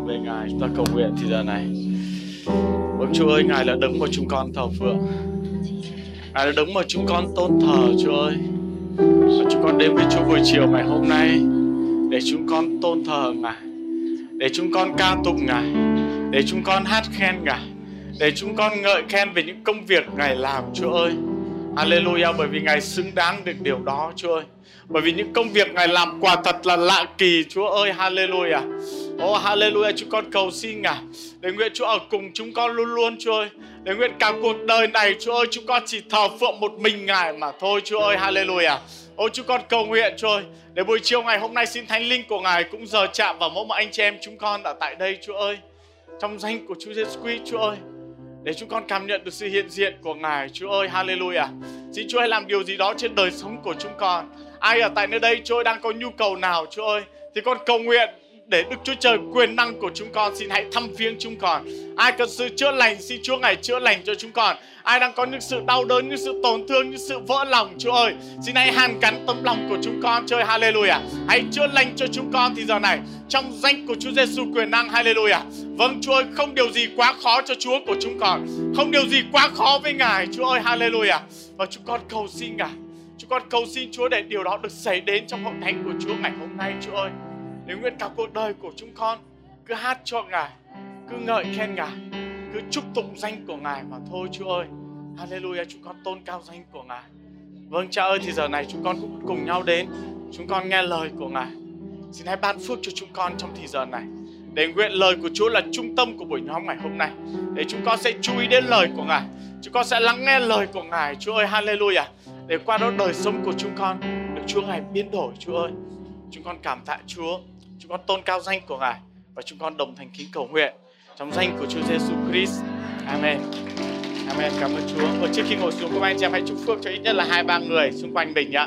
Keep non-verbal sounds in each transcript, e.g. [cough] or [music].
con về Ngài. Chúng ta cầu nguyện thì giờ này. Vâng Chúa ơi, Ngài là đấng mà chúng con thờ phượng. Ngài là đấng mà chúng con tôn thờ Chúa ơi. Và chúng con đến với Chúa buổi chiều ngày hôm nay để chúng con tôn thờ Ngài. Để chúng con ca tụng Ngài. Để chúng con hát khen Ngài. Để chúng con ngợi khen về những công việc Ngài làm Chúa ơi. Hallelujah, bởi vì Ngài xứng đáng được điều đó, Chúa ơi. Bởi vì những công việc Ngài làm quả thật là lạ kỳ, Chúa ơi, Hallelujah. Oh Hallelujah chúng con cầu xin Ngài để nguyện Chúa ở cùng chúng con luôn luôn, Chúa ơi. Để nguyện cả cuộc đời này, Chúa ơi, chúng con chỉ thờ phượng một mình Ngài mà thôi, Chúa ơi, Hallelujah. Oh, Ôi chúng con cầu nguyện, Chúa ơi Để buổi chiều ngày hôm nay xin Thánh Linh của Ngài Cũng giờ chạm vào mỗi một anh chị em chúng con ở tại đây, Chúa ơi Trong danh của Chúa Jesus Christ, Chúa ơi để chúng con cảm nhận được sự hiện diện của Ngài. Chúa ơi, hallelujah. Xin Chúa hãy làm điều gì đó trên đời sống của chúng con. Ai ở tại nơi đây, Chúa ơi, đang có nhu cầu nào, Chúa ơi, thì con cầu nguyện để Đức Chúa Trời quyền năng của chúng con xin hãy thăm viếng chúng con. Ai cần sự chữa lành xin Chúa ngài chữa lành cho chúng con. Ai đang có những sự đau đớn, những sự tổn thương, những sự vỡ lòng Chúa ơi, xin hãy hàn gắn tấm lòng của chúng con chơi hallelujah. Hãy chữa lành cho chúng con thì giờ này trong danh của Chúa Giêsu quyền năng hallelujah. Vâng Chúa ơi, không điều gì quá khó cho Chúa của chúng con. Không điều gì quá khó với Ngài Chúa ơi, hallelujah. Và chúng con cầu xin Ngài. Chúng con cầu xin Chúa để điều đó được xảy đến trong hội thánh của Chúa ngày hôm nay Chúa ơi để nguyện cả cuộc đời của chúng con cứ hát cho Ngài, cứ ngợi khen Ngài, cứ chúc tụng danh của Ngài mà thôi Chúa ơi. Hallelujah, chúng con tôn cao danh của Ngài. Vâng Cha ơi, thì giờ này chúng con cũng cùng nhau đến, chúng con nghe lời của Ngài. Xin hãy ban phước cho chúng con trong thì giờ này. Để nguyện lời của Chúa là trung tâm của buổi nhóm ngày hôm nay. Để chúng con sẽ chú ý đến lời của Ngài. Chúng con sẽ lắng nghe lời của Ngài. Chúa ơi, hallelujah. Để qua đó đời sống của chúng con được Chúa Ngài biến đổi, Chúa ơi. Chúng con cảm tạ Chúa chúng con tôn cao danh của Ngài và chúng con đồng thành kính cầu nguyện trong danh của Chúa Giêsu Christ. Amen. Amen. Cảm ơn Chúa. Và trước khi ngồi xuống, các anh chị em hãy chúc phước cho ít nhất là hai ba người xung quanh mình nhé.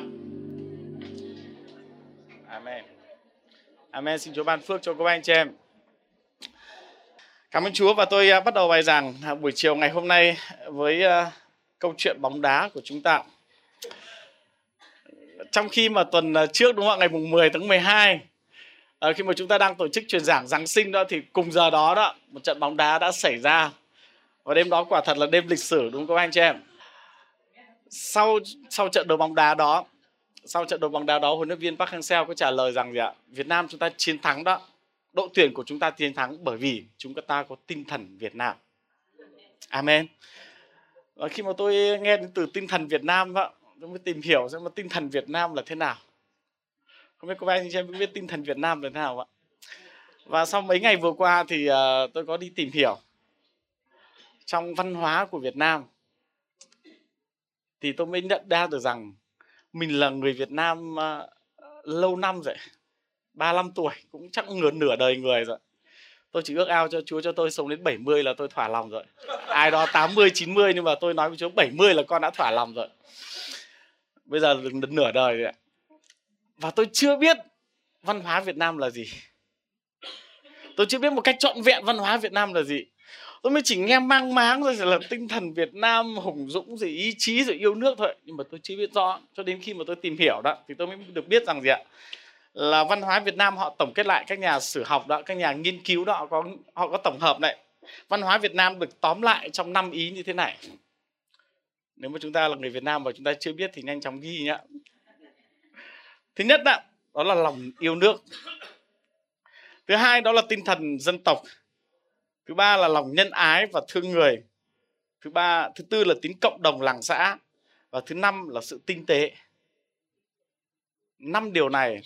Amen. Amen. Xin Chúa ban phước cho các anh chị em. Cảm ơn Chúa và tôi à, bắt đầu bài giảng à, buổi chiều ngày hôm nay với à, câu chuyện bóng đá của chúng ta. Trong khi mà tuần trước đúng không ạ, ngày mùng 10 tháng 12 à, khi mà chúng ta đang tổ chức truyền giảng Giáng sinh đó thì cùng giờ đó đó một trận bóng đá đã xảy ra. Và đêm đó quả thật là đêm lịch sử đúng không anh chị em? Sau sau trận đấu bóng đá đó sau trận đấu bóng đá đó huấn luyện viên Park Hang-seo có trả lời rằng gì ạ? Việt Nam chúng ta chiến thắng đó. Đội tuyển của chúng ta chiến thắng bởi vì chúng ta có tinh thần Việt Nam. Amen. Và khi mà tôi nghe đến từ tinh thần Việt Nam đó, tôi mới tìm hiểu xem mà tinh thần Việt Nam là thế nào không biết cô anh chị em biết tinh thần Việt Nam là thế nào ạ? Và sau mấy ngày vừa qua thì uh, tôi có đi tìm hiểu trong văn hóa của Việt Nam. Thì tôi mới nhận ra được rằng mình là người Việt Nam uh, lâu năm rồi 35 tuổi cũng chắc nửa nửa đời người rồi tôi chỉ ước ao cho Chúa cho tôi sống đến 70 là tôi thỏa lòng rồi. Ai đó 80 90 nhưng mà tôi nói với Chúa 70 là con đã thỏa lòng rồi. Bây giờ được nửa đời rồi ạ và tôi chưa biết văn hóa Việt Nam là gì. Tôi chưa biết một cách trọn vẹn văn hóa Việt Nam là gì. Tôi mới chỉ nghe mang máng rồi là tinh thần Việt Nam hùng dũng rồi ý chí rồi yêu nước thôi. Nhưng mà tôi chưa biết rõ. Cho đến khi mà tôi tìm hiểu đó, thì tôi mới được biết rằng gì ạ? Là văn hóa Việt Nam họ tổng kết lại các nhà sử học đó, các nhà nghiên cứu đó, họ có họ có tổng hợp này. Văn hóa Việt Nam được tóm lại trong năm ý như thế này. Nếu mà chúng ta là người Việt Nam và chúng ta chưa biết thì nhanh chóng ghi nhá thứ nhất đó, đó là lòng yêu nước. Thứ hai đó là tinh thần dân tộc. Thứ ba là lòng nhân ái và thương người. Thứ ba thứ tư là tính cộng đồng làng xã. Và thứ năm là sự tinh tế. Năm điều này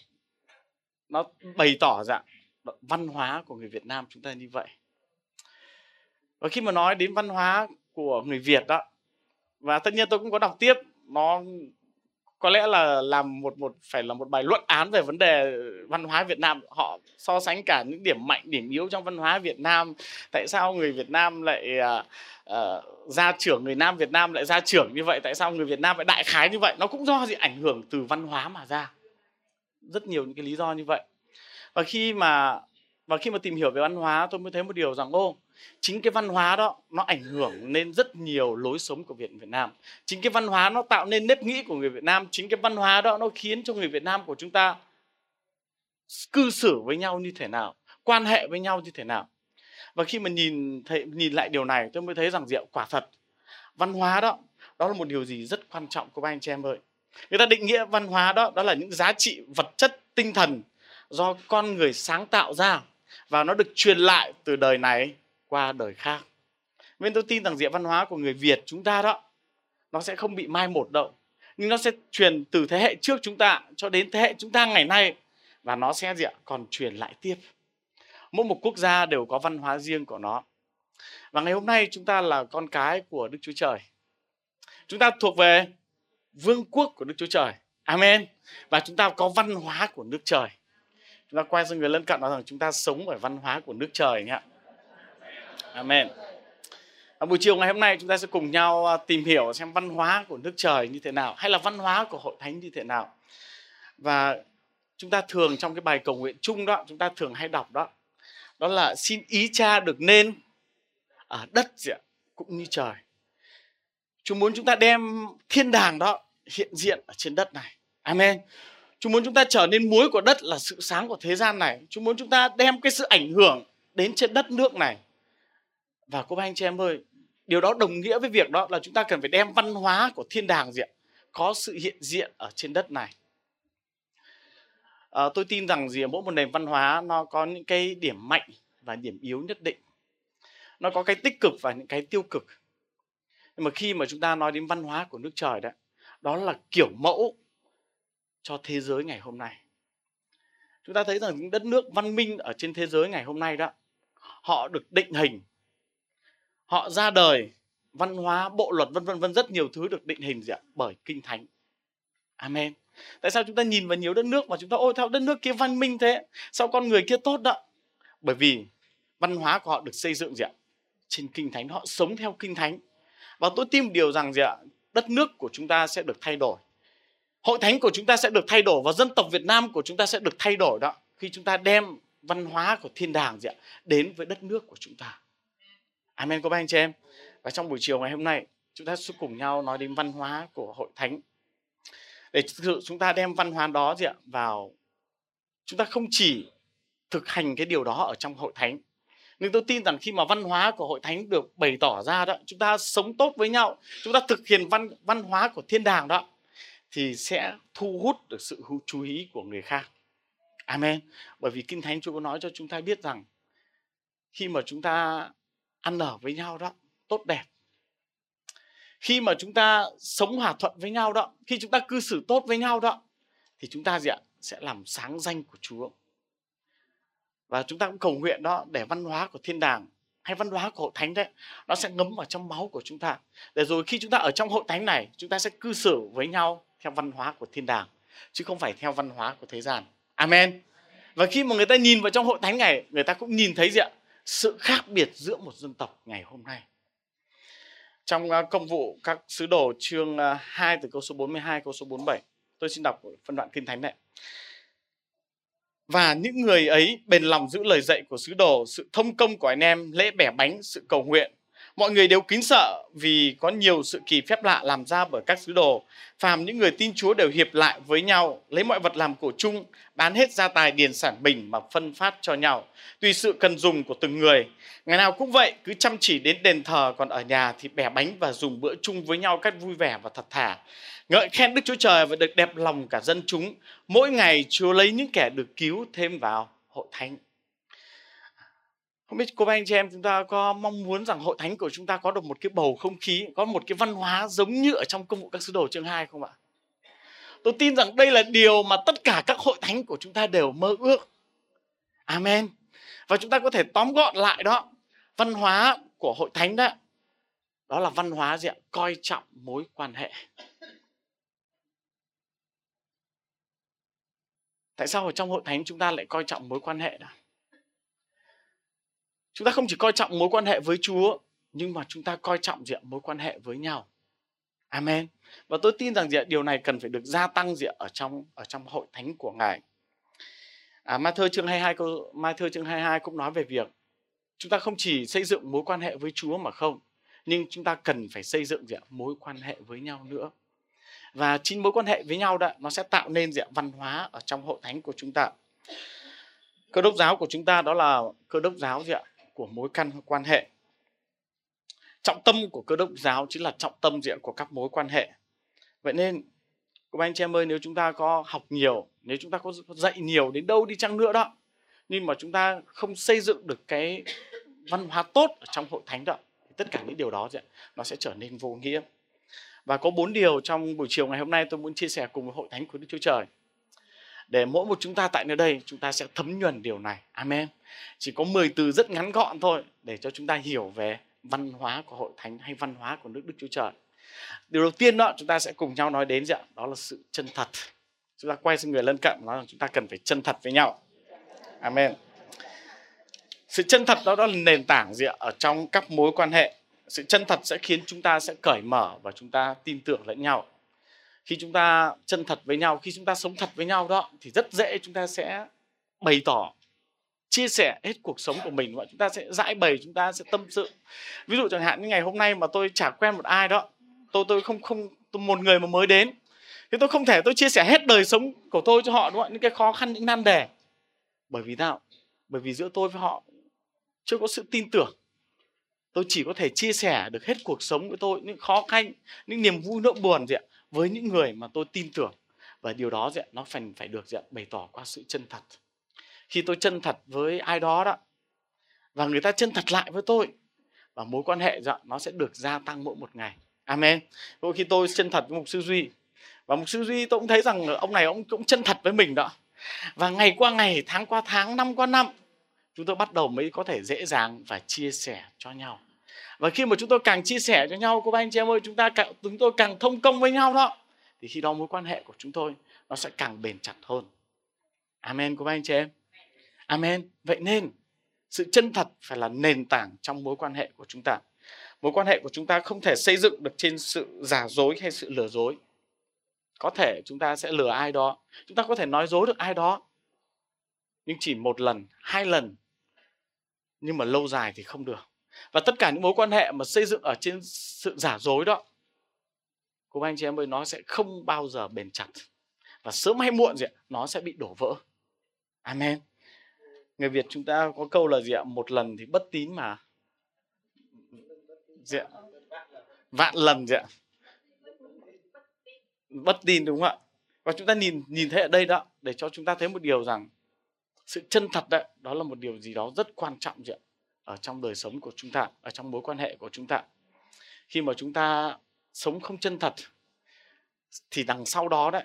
nó bày tỏ dạng văn hóa của người Việt Nam chúng ta như vậy. Và khi mà nói đến văn hóa của người Việt đó và tất nhiên tôi cũng có đọc tiếp nó có lẽ là làm một một phải là một bài luận án về vấn đề văn hóa Việt Nam. Họ so sánh cả những điểm mạnh điểm yếu trong văn hóa Việt Nam. Tại sao người Việt Nam lại uh, gia trưởng người Nam Việt Nam lại gia trưởng như vậy? Tại sao người Việt Nam lại đại khái như vậy? Nó cũng do gì ảnh hưởng từ văn hóa mà ra. Rất nhiều những cái lý do như vậy. Và khi mà và khi mà tìm hiểu về văn hóa, tôi mới thấy một điều rằng, ô, chính cái văn hóa đó, nó ảnh hưởng nên rất nhiều lối sống của Việt Việt Nam. Chính cái văn hóa nó tạo nên nếp nghĩ của người Việt Nam. Chính cái văn hóa đó nó khiến cho người Việt Nam của chúng ta cư xử với nhau như thế nào, quan hệ với nhau như thế nào. Và khi mà nhìn thấy, nhìn lại điều này, tôi mới thấy rằng rượu quả thật, văn hóa đó đó là một điều gì rất quan trọng của ba anh chị em ơi. Người ta định nghĩa văn hóa đó đó là những giá trị vật chất tinh thần do con người sáng tạo ra và nó được truyền lại từ đời này qua đời khác. Nên tôi tin rằng diện văn hóa của người Việt chúng ta đó, nó sẽ không bị mai một đâu, nhưng nó sẽ truyền từ thế hệ trước chúng ta cho đến thế hệ chúng ta ngày nay và nó sẽ gì còn truyền lại tiếp. Mỗi một quốc gia đều có văn hóa riêng của nó. Và ngày hôm nay chúng ta là con cái của Đức Chúa Trời. Chúng ta thuộc về vương quốc của Đức Chúa Trời. Amen. Và chúng ta có văn hóa của nước trời chúng ta quay sang người lân cận nói rằng chúng ta sống bởi văn hóa của nước trời nhé Amen. À, buổi chiều ngày hôm nay chúng ta sẽ cùng nhau à, tìm hiểu xem văn hóa của nước trời như thế nào hay là văn hóa của hội thánh như thế nào. Và chúng ta thường trong cái bài cầu nguyện chung đó chúng ta thường hay đọc đó đó là xin ý cha được nên ở đất diện cũng như trời. Chúa muốn chúng ta đem thiên đàng đó hiện diện ở trên đất này. Amen. Chúa muốn chúng ta trở nên muối của đất là sự sáng của thế gian này. Chúa muốn chúng ta đem cái sự ảnh hưởng đến trên đất nước này. Và cô bác anh chị em ơi điều đó đồng nghĩa với việc đó là chúng ta cần phải đem văn hóa của thiên đàng diện có sự hiện diện ở trên đất này. À, tôi tin rằng gì mỗi một nền văn hóa nó có những cái điểm mạnh và điểm yếu nhất định. Nó có cái tích cực và những cái tiêu cực. Nhưng mà khi mà chúng ta nói đến văn hóa của nước trời đó đó là kiểu mẫu cho thế giới ngày hôm nay. Chúng ta thấy rằng những đất nước văn minh ở trên thế giới ngày hôm nay đó, họ được định hình. Họ ra đời, văn hóa, bộ luật, vân vân vân, rất nhiều thứ được định hình gì ạ? bởi kinh thánh. Amen. Tại sao chúng ta nhìn vào nhiều đất nước mà chúng ta, ôi theo đất nước kia văn minh thế? Sao con người kia tốt đó? Bởi vì văn hóa của họ được xây dựng gì ạ? Trên kinh thánh. Họ sống theo kinh thánh. Và tôi tin điều rằng gì ạ? Đất nước của chúng ta sẽ được thay đổi hội thánh của chúng ta sẽ được thay đổi và dân tộc Việt Nam của chúng ta sẽ được thay đổi đó khi chúng ta đem văn hóa của thiên đàng gì ạ đến với đất nước của chúng ta Amen các anh chị em. Và trong buổi chiều ngày hôm nay, chúng ta sẽ cùng nhau nói đến văn hóa của hội thánh. Để thực sự chúng ta đem văn hóa đó gì ạ vào chúng ta không chỉ thực hành cái điều đó ở trong hội thánh nhưng tôi tin rằng khi mà văn hóa của hội thánh được bày tỏ ra đó chúng ta sống tốt với nhau chúng ta thực hiện văn văn hóa của thiên đàng đó thì sẽ thu hút được sự chú ý của người khác. Amen. Bởi vì kinh thánh chúa có nói cho chúng ta biết rằng, khi mà chúng ta ăn ở với nhau đó, tốt đẹp. Khi mà chúng ta sống hòa thuận với nhau đó, khi chúng ta cư xử tốt với nhau đó, thì chúng ta gì ạ sẽ làm sáng danh của Chúa. Và chúng ta cũng cầu nguyện đó để văn hóa của thiên đàng hay văn hóa của hội thánh đấy, nó sẽ ngấm vào trong máu của chúng ta. Để rồi khi chúng ta ở trong hội thánh này, chúng ta sẽ cư xử với nhau theo văn hóa của thiên đàng chứ không phải theo văn hóa của thế gian amen và khi mà người ta nhìn vào trong hội thánh này người ta cũng nhìn thấy gì ạ sự khác biệt giữa một dân tộc ngày hôm nay. Trong à, công vụ các sứ đồ chương à, 2 từ câu số 42 câu số 47, tôi xin đọc phân đoạn kinh thánh này. Và những người ấy bền lòng giữ lời dạy của sứ đồ, sự thông công của anh em, lễ bẻ bánh, sự cầu nguyện, Mọi người đều kính sợ vì có nhiều sự kỳ phép lạ làm ra bởi các sứ đồ. Phàm những người tin Chúa đều hiệp lại với nhau, lấy mọi vật làm của chung, bán hết gia tài điền sản bình mà phân phát cho nhau. Tùy sự cần dùng của từng người. Ngày nào cũng vậy, cứ chăm chỉ đến đền thờ, còn ở nhà thì bẻ bánh và dùng bữa chung với nhau cách vui vẻ và thật thà. Ngợi khen Đức Chúa Trời và được đẹp lòng cả dân chúng. Mỗi ngày Chúa lấy những kẻ được cứu thêm vào hội thánh. Không biết cô bác anh chị em chúng ta có mong muốn rằng hội thánh của chúng ta có được một cái bầu không khí, có một cái văn hóa giống như ở trong công vụ các sứ đồ chương 2 không ạ? Tôi tin rằng đây là điều mà tất cả các hội thánh của chúng ta đều mơ ước. Amen. Và chúng ta có thể tóm gọn lại đó. Văn hóa của hội thánh đó, đó là văn hóa gì ạ? Coi trọng mối quan hệ. Tại sao ở trong hội thánh chúng ta lại coi trọng mối quan hệ đó? Chúng ta không chỉ coi trọng mối quan hệ với Chúa, nhưng mà chúng ta coi trọng gì mối quan hệ với nhau. Amen. Và tôi tin rằng gì điều này cần phải được gia tăng gì ở trong ở trong hội thánh của Ngài. À, Matthew chương 22 câu Matthew chương 22 cũng nói về việc chúng ta không chỉ xây dựng mối quan hệ với Chúa mà không, nhưng chúng ta cần phải xây dựng gì mối quan hệ với nhau nữa. Và chính mối quan hệ với nhau đó nó sẽ tạo nên gì văn hóa ở trong hội thánh của chúng ta. cơ đốc giáo của chúng ta đó là cơ đốc giáo gì ạ của mối căn quan hệ. Trọng tâm của cơ đốc giáo chính là trọng tâm diện của các mối quan hệ. Vậy nên, các anh chị em ơi, nếu chúng ta có học nhiều, nếu chúng ta có dạy nhiều đến đâu đi chăng nữa đó, nhưng mà chúng ta không xây dựng được cái văn hóa tốt ở trong hội thánh đó, thì tất cả những điều đó nó sẽ trở nên vô nghĩa. Và có bốn điều trong buổi chiều ngày hôm nay tôi muốn chia sẻ cùng với hội thánh của Đức Chúa Trời để mỗi một chúng ta tại nơi đây chúng ta sẽ thấm nhuần điều này. Amen. Chỉ có 10 từ rất ngắn gọn thôi để cho chúng ta hiểu về văn hóa của hội thánh hay văn hóa của nước Đức Chúa Trời. Điều đầu tiên đó chúng ta sẽ cùng nhau nói đến gì ạ? Đó là sự chân thật. Chúng ta quay sang người lân cận nói rằng chúng ta cần phải chân thật với nhau. Amen. Sự chân thật đó, đó là nền tảng gì ạ? Ở trong các mối quan hệ. Sự chân thật sẽ khiến chúng ta sẽ cởi mở và chúng ta tin tưởng lẫn nhau khi chúng ta chân thật với nhau, khi chúng ta sống thật với nhau đó, thì rất dễ chúng ta sẽ bày tỏ, chia sẻ hết cuộc sống của mình và chúng ta sẽ giải bày, chúng ta sẽ tâm sự. Ví dụ chẳng hạn như ngày hôm nay mà tôi chả quen một ai đó, tôi tôi không không, tôi một người mà mới đến, thì tôi không thể, tôi chia sẻ hết đời sống của tôi cho họ, đúng không những cái khó khăn, những nan đề. Bởi vì sao bởi vì giữa tôi với họ chưa có sự tin tưởng. Tôi chỉ có thể chia sẻ được hết cuộc sống của tôi, những khó khăn, những niềm vui nỗi buồn gì ạ? Với những người mà tôi tin tưởng. Và điều đó gì nó phải phải được gì bày tỏ qua sự chân thật. Khi tôi chân thật với ai đó đó và người ta chân thật lại với tôi và mối quan hệ dạ, nó sẽ được gia tăng mỗi một ngày. Amen. Mỗi khi tôi chân thật với mục sư duy và mục sư duy tôi cũng thấy rằng ông này ông cũng chân thật với mình đó. Và ngày qua ngày tháng qua tháng năm qua năm chúng tôi bắt đầu mới có thể dễ dàng và chia sẻ cho nhau và khi mà chúng tôi càng chia sẻ cho nhau cô bác anh chị em ơi chúng ta càng, chúng tôi càng thông công với nhau đó thì khi đó mối quan hệ của chúng tôi nó sẽ càng bền chặt hơn. Amen cô bác anh chị em. Amen. Vậy nên sự chân thật phải là nền tảng trong mối quan hệ của chúng ta. Mối quan hệ của chúng ta không thể xây dựng được trên sự giả dối hay sự lừa dối. Có thể chúng ta sẽ lừa ai đó chúng ta có thể nói dối được ai đó. Nhưng chỉ một lần hai lần nhưng mà lâu dài thì không được và tất cả những mối quan hệ mà xây dựng ở trên sự giả dối đó cô anh chị em ơi, nó sẽ không bao giờ bền chặt. Và sớm hay muộn gì ạ, nó sẽ bị đổ vỡ. Amen. Người việt chúng ta có câu là gì ạ? Một lần thì bất tín mà. Gì ạ? Vạn lần gì ạ? Bất tin đúng không ạ? Và chúng ta nhìn nhìn thấy ở đây đó, để cho chúng ta thấy một điều rằng sự chân thật đấy, đó là một điều gì đó rất quan trọng gì ạ? Ở trong đời sống của chúng ta, ở trong mối quan hệ của chúng ta. Khi mà chúng ta sống không chân thật, thì đằng sau đó đấy,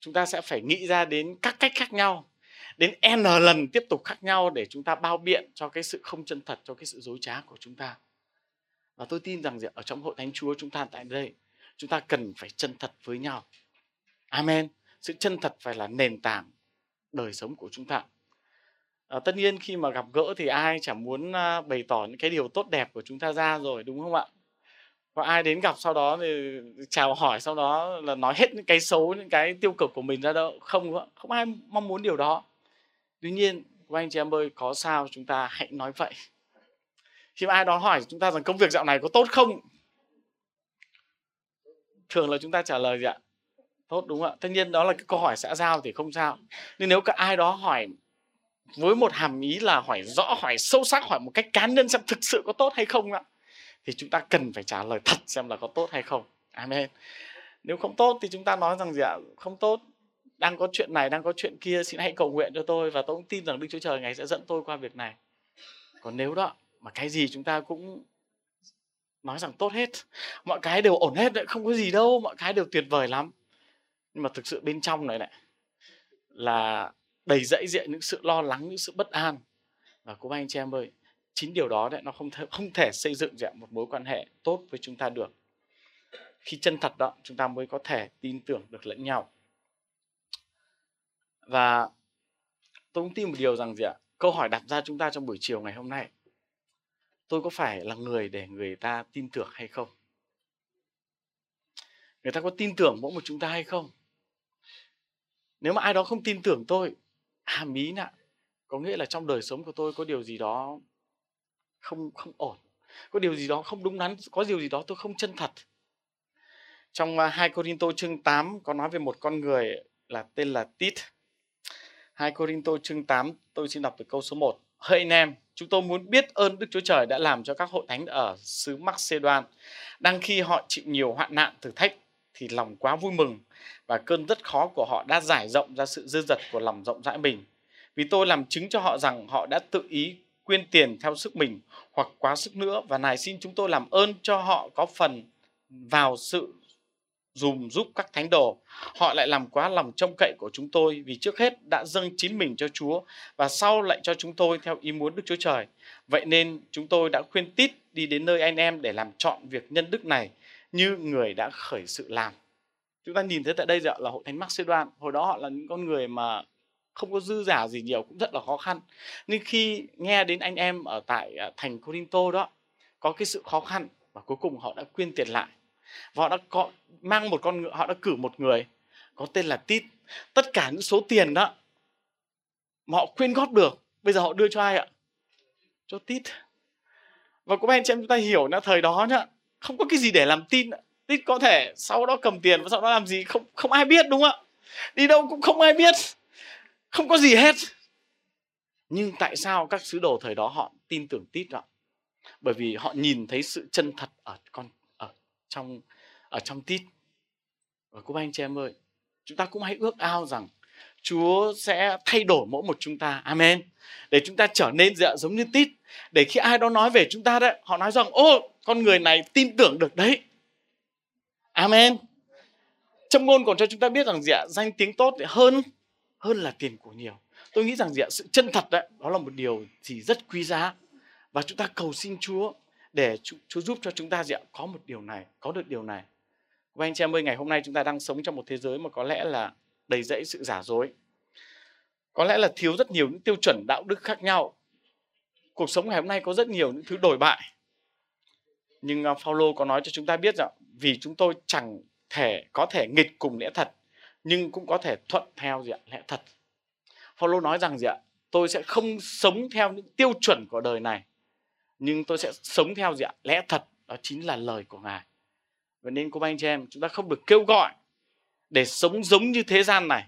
chúng ta sẽ phải nghĩ ra đến các cách khác nhau, đến n lần tiếp tục khác nhau để chúng ta bao biện cho cái sự không chân thật, cho cái sự dối trá của chúng ta. Và tôi tin rằng ở trong hội thánh chúa chúng ta tại đây, chúng ta cần phải chân thật với nhau. Amen. Sự chân thật phải là nền tảng đời sống của chúng ta à, tất nhiên khi mà gặp gỡ thì ai chẳng muốn à, bày tỏ những cái điều tốt đẹp của chúng ta ra rồi đúng không ạ? Có ai đến gặp sau đó thì chào hỏi sau đó là nói hết những cái xấu những cái tiêu cực của mình ra đâu? Không không ai mong muốn điều đó. Tuy nhiên các anh chị em ơi có sao chúng ta hãy nói vậy. Khi mà ai đó hỏi chúng ta rằng công việc dạo này có tốt không? Thường là chúng ta trả lời gì ạ? Tốt đúng không ạ? Tất nhiên đó là cái câu hỏi xã giao thì không sao. Nhưng nếu cả ai đó hỏi với một hàm ý là hỏi rõ, hỏi sâu sắc, hỏi một cách cá nhân xem thực sự có tốt hay không ạ. Thì chúng ta cần phải trả lời thật xem là có tốt hay không. Amen. Nếu không tốt thì chúng ta nói rằng gì ạ? Không tốt, đang có chuyện này, đang có chuyện kia, xin hãy cầu nguyện cho tôi và tôi cũng tin rằng đức chúa trời ngài sẽ dẫn tôi qua việc này. Còn nếu đó, mà cái gì chúng ta cũng nói rằng tốt hết, mọi cái đều ổn hết đấy, không có gì đâu, mọi cái đều tuyệt vời lắm. Nhưng mà thực sự bên trong này này là đầy dẫy diện những sự lo lắng những sự bất an. Và cô anh chị em ơi chính điều đó đấy nó không thể, không thể xây dựng được một mối quan hệ tốt với chúng ta được. Khi chân thật đó chúng ta mới có thể tin tưởng được lẫn nhau. Và tôi cũng tin một điều rằng gì ạ? Câu hỏi đặt ra chúng ta trong buổi chiều ngày hôm nay tôi có phải là người để người ta tin tưởng hay không? Người ta có tin tưởng mỗi một chúng ta hay không? Nếu mà ai đó không tin tưởng tôi hàm ý nè có nghĩa là trong đời sống của tôi có điều gì đó không không ổn có điều gì đó không đúng đắn có điều gì đó tôi không chân thật. Trong à, 2 Corinto chương 8 có nói về một con người là tên là Tít. 2 Corinto chương 8 tôi xin đọc từ câu số 1 Hỡi anh em, chúng tôi muốn biết ơn Đức Chúa Trời đã làm cho các hội thánh ở xứ Macedoan. Đang khi họ chịu nhiều hoạn nạn thử thách thì lòng quá vui mừng và cơn rất khó của họ đã giải rộng ra sự dư dật của lòng rộng rãi mình. Vì tôi làm chứng cho họ rằng họ đã tự ý quyên tiền theo sức mình hoặc quá sức nữa và này xin chúng tôi làm ơn cho họ có phần vào sự dùm giúp các thánh đồ. Họ lại làm quá lòng trông cậy của chúng tôi vì trước hết đã dâng chính mình cho Chúa và sau lại cho chúng tôi theo ý muốn Đức Chúa Trời. Vậy nên chúng tôi đã khuyên Tít đi đến nơi anh em để làm chọn việc nhân đức này như người đã khởi sự làm. Chúng ta nhìn thấy tại đây là hội thánh Macedon. Hồi đó họ là những con người mà không có dư giả gì nhiều, cũng rất là khó khăn. Nhưng khi nghe đến anh em ở tại à, thành Corinto đó, có cái sự khó khăn và cuối cùng họ đã quyên tiền lại. Và họ đã có, mang một con ngựa, họ đã cử một người có tên là Tít. Tất cả những số tiền đó, mà họ quyên góp được, bây giờ họ đưa cho ai ạ? Cho Tít. Và các anh chị em chúng ta hiểu là thời đó nhá không có cái gì để làm tin Tít có thể sau đó cầm tiền và sau đó làm gì không không ai biết đúng không ạ? Đi đâu cũng không ai biết. Không có gì hết. Nhưng tại sao các sứ đồ thời đó họ tin tưởng Tít ạ? Bởi vì họ nhìn thấy sự chân thật ở con, ở trong ở trong tít. Và cô anh chị em ơi, chúng ta cũng hãy ước ao rằng Chúa sẽ thay đổi mỗi một chúng ta. Amen. Để chúng ta trở nên dạ giống như tít. Để khi ai đó nói về chúng ta đấy, họ nói rằng, ô con người này tin tưởng được đấy. Amen. Trong ngôn còn cho chúng ta biết rằng dạ danh tiếng tốt hơn hơn là tiền của nhiều. Tôi nghĩ rằng dạ sự chân thật đấy, đó là một điều gì rất quý giá. Và chúng ta cầu xin Chúa để Chúa giúp cho chúng ta gì ạ? Có một điều này, có được điều này. Và anh chị em ơi, ngày hôm nay chúng ta đang sống trong một thế giới mà có lẽ là đầy rẫy sự giả dối. Có lẽ là thiếu rất nhiều những tiêu chuẩn, đạo đức khác nhau. Cuộc sống ngày hôm nay có rất nhiều những thứ đổi bại nhưng uh, Phaolô có nói cho chúng ta biết rằng vì chúng tôi chẳng thể có thể nghịch cùng lẽ thật nhưng cũng có thể thuận theo gì ạ? Lẽ thật. Phaolô nói rằng gì ạ? Tôi sẽ không sống theo những tiêu chuẩn của đời này nhưng tôi sẽ sống theo gì ạ? Lẽ thật. Đó chính là lời của ngài. Vậy nên cô anh chị em chúng ta không được kêu gọi để sống giống như thế gian này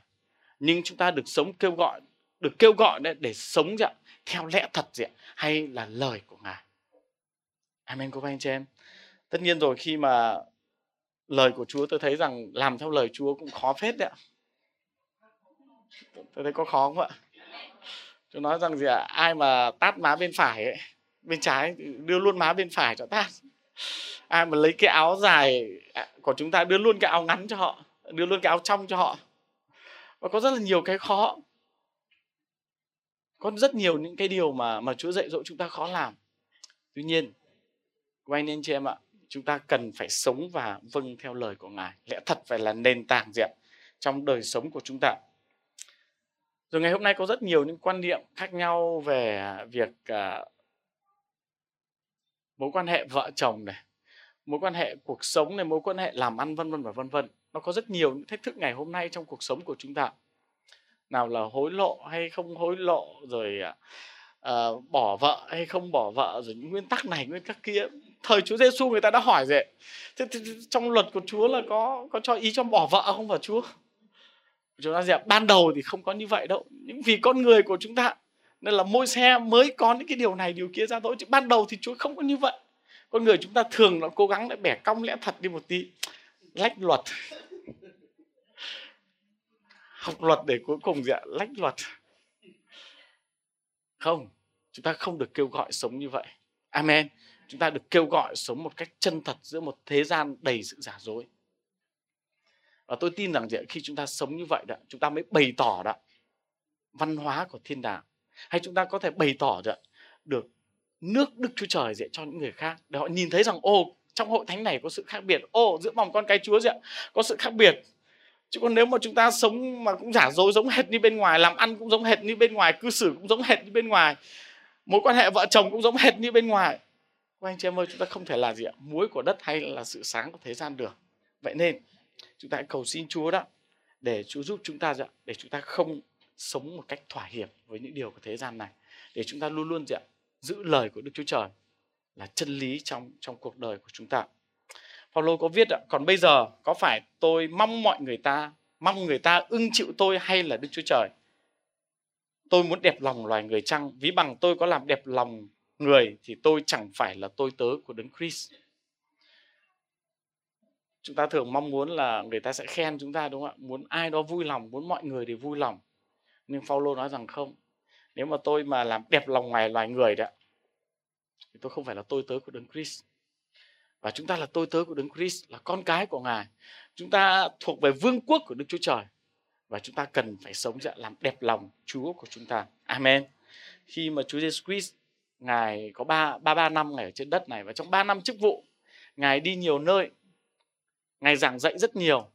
nhưng chúng ta được sống kêu gọi được kêu gọi để, để sống gì ạ? Theo lẽ thật gì ạ? Hay là lời của ngài? À, amen cô anh chị em. Tất nhiên rồi, khi mà lời của Chúa, tôi thấy rằng làm theo lời Chúa cũng khó phết đấy ạ. Tôi thấy có khó không ạ? Tôi nói rằng gì ạ? Ai mà tát má bên phải ấy, bên trái, đưa luôn má bên phải cho tát. ai mà lấy cái áo dài à, của chúng ta đưa luôn cái áo ngắn cho họ, đưa luôn cái áo trong cho họ. Và có rất là nhiều cái khó. Có rất nhiều những cái điều mà mà Chúa dạy dỗ chúng ta khó làm. Tuy nhiên quay nên chị em ạ. Chúng ta cần phải sống và vâng theo lời của ngài. Lẽ thật phải là nền tảng diện trong đời sống của chúng ta. Rồi ngày hôm nay có rất nhiều những quan niệm khác nhau về việc uh, mối quan hệ vợ chồng này mối quan hệ cuộc sống này mối quan hệ làm ăn vân vân và vân vân. Nó có rất nhiều những thách thức ngày hôm nay trong cuộc sống của chúng ta. Nào là hối lộ hay không hối lộ rồi uh, bỏ vợ hay không bỏ vợ rồi những nguyên tắc này nguyên tắc kia thời Chúa Giêsu người ta đã hỏi rồi thế, thế, thế, trong luật của Chúa là có có cho ý cho bỏ vợ không phải Chúa? Chúng ta dẹp ban đầu thì không có như vậy đâu. Nhưng vì con người của chúng ta nên là môi xe mới có những cái điều này điều kia ra thôi. Chứ ban đầu thì chúa không có như vậy. Con người chúng ta thường nó cố gắng để bẻ cong lẽ thật đi một tí. Lách luật. Học luật để cuối cùng dạ lách luật. Không chúng ta không được kêu gọi sống như vậy. Amen chúng ta được kêu gọi sống một cách chân thật giữa một thế gian đầy sự giả dối. Và tôi tin rằng khi chúng ta sống như vậy đó chúng ta mới bày tỏ đó văn hóa của thiên đàng. Hay chúng ta có thể bày tỏ đó, được nước Đức Chúa Trời dạy cho những người khác. Để họ nhìn thấy rằng ô trong hội thánh này có sự khác biệt. Ô giữa vòng con cái Chúa dạy có sự khác biệt. Chứ còn nếu mà chúng ta sống mà cũng giả dối giống hệt như bên ngoài làm ăn cũng giống hệt như bên ngoài cư xử cũng giống hệt như bên ngoài mối quan hệ vợ chồng cũng giống hệt như bên ngoài các anh chị em ơi chúng ta không thể là gì ạ? Muối của đất hay là sự sáng của thế gian được. Vậy nên chúng ta hãy cầu xin Chúa đó để Chúa giúp chúng ta để chúng ta không sống một cách thỏa hiệp với những điều của thế gian này. Để chúng ta luôn luôn gì giữ lời của Đức Chúa Trời là chân lý trong trong cuộc đời của chúng ta. Phaolô có viết ạ, còn bây giờ có phải tôi mong mọi người ta mong người ta ưng chịu tôi hay là Đức Chúa Trời? tôi muốn đẹp lòng loài người chăng? Ví bằng tôi có làm đẹp lòng người thì tôi chẳng phải là tôi tớ của đấng Christ. Chúng ta thường mong muốn là người ta sẽ khen chúng ta, đúng không ạ? Muốn ai đó vui lòng, muốn mọi người đều vui lòng. Nhưng Phaolô nói rằng không. Nếu mà tôi mà làm đẹp lòng ngoài loài người đó, thì tôi không phải là tôi tớ của đấng Christ. Và chúng ta là tôi tớ của đấng Christ, là con cái của ngài. Chúng ta thuộc về vương quốc của Đức Chúa Trời. Và chúng ta cần phải sống dạ làm đẹp lòng Chúa của chúng ta. Amen. Khi mà Chúa Jesus Christ ngài có ba ba ba năm ngày ở trên đất này, và trong ba năm chức vụ, ngài đi nhiều nơi, ngài giảng dạy rất nhiều,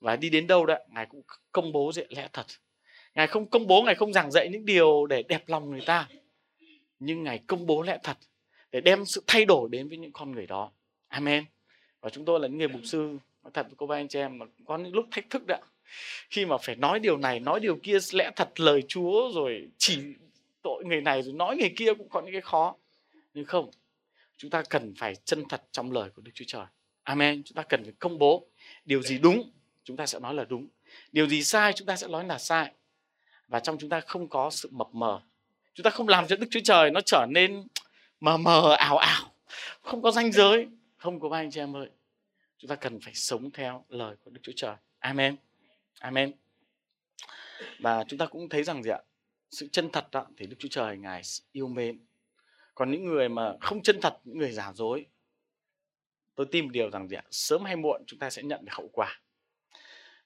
và đi đến đâu đó ngài cũng công bố diện lẽ thật. Ngài không công bố, ngài không giảng dạy những điều để đẹp lòng người ta, nhưng ngài công bố lẽ thật để đem sự thay đổi đến với những con người đó. Amen. Và chúng tôi là những người mục sư, nói thật với cô ba anh chị em, mà có những lúc thách thức đó khi mà phải nói điều này, nói điều kia, lẽ thật lời chúa rồi chỉ tội người này rồi nói người kia cũng có những cái khó. Nhưng không, chúng ta cần phải chân thật trong lời của đức chúa trời. Amen. Chúng ta cần phải công bố điều gì đúng, chúng ta sẽ nói là đúng. Điều gì sai, chúng ta sẽ nói là sai. Và trong chúng ta không có sự mập mờ. Chúng ta không làm cho đức chúa trời nó trở nên mờ mờ, ảo ảo. Không có ranh giới. Không có ba anh chị em ơi. Chúng ta cần phải sống theo lời của đức chúa trời. Amen. Amen. Và chúng ta cũng thấy rằng gì ạ? Sự chân thật đó, thì đức chúa trời ngài yêu mến. Còn những người mà không chân thật những người giả dối tôi tin một điều rằng gì ạ? Sớm hay muộn chúng ta sẽ nhận được hậu quả.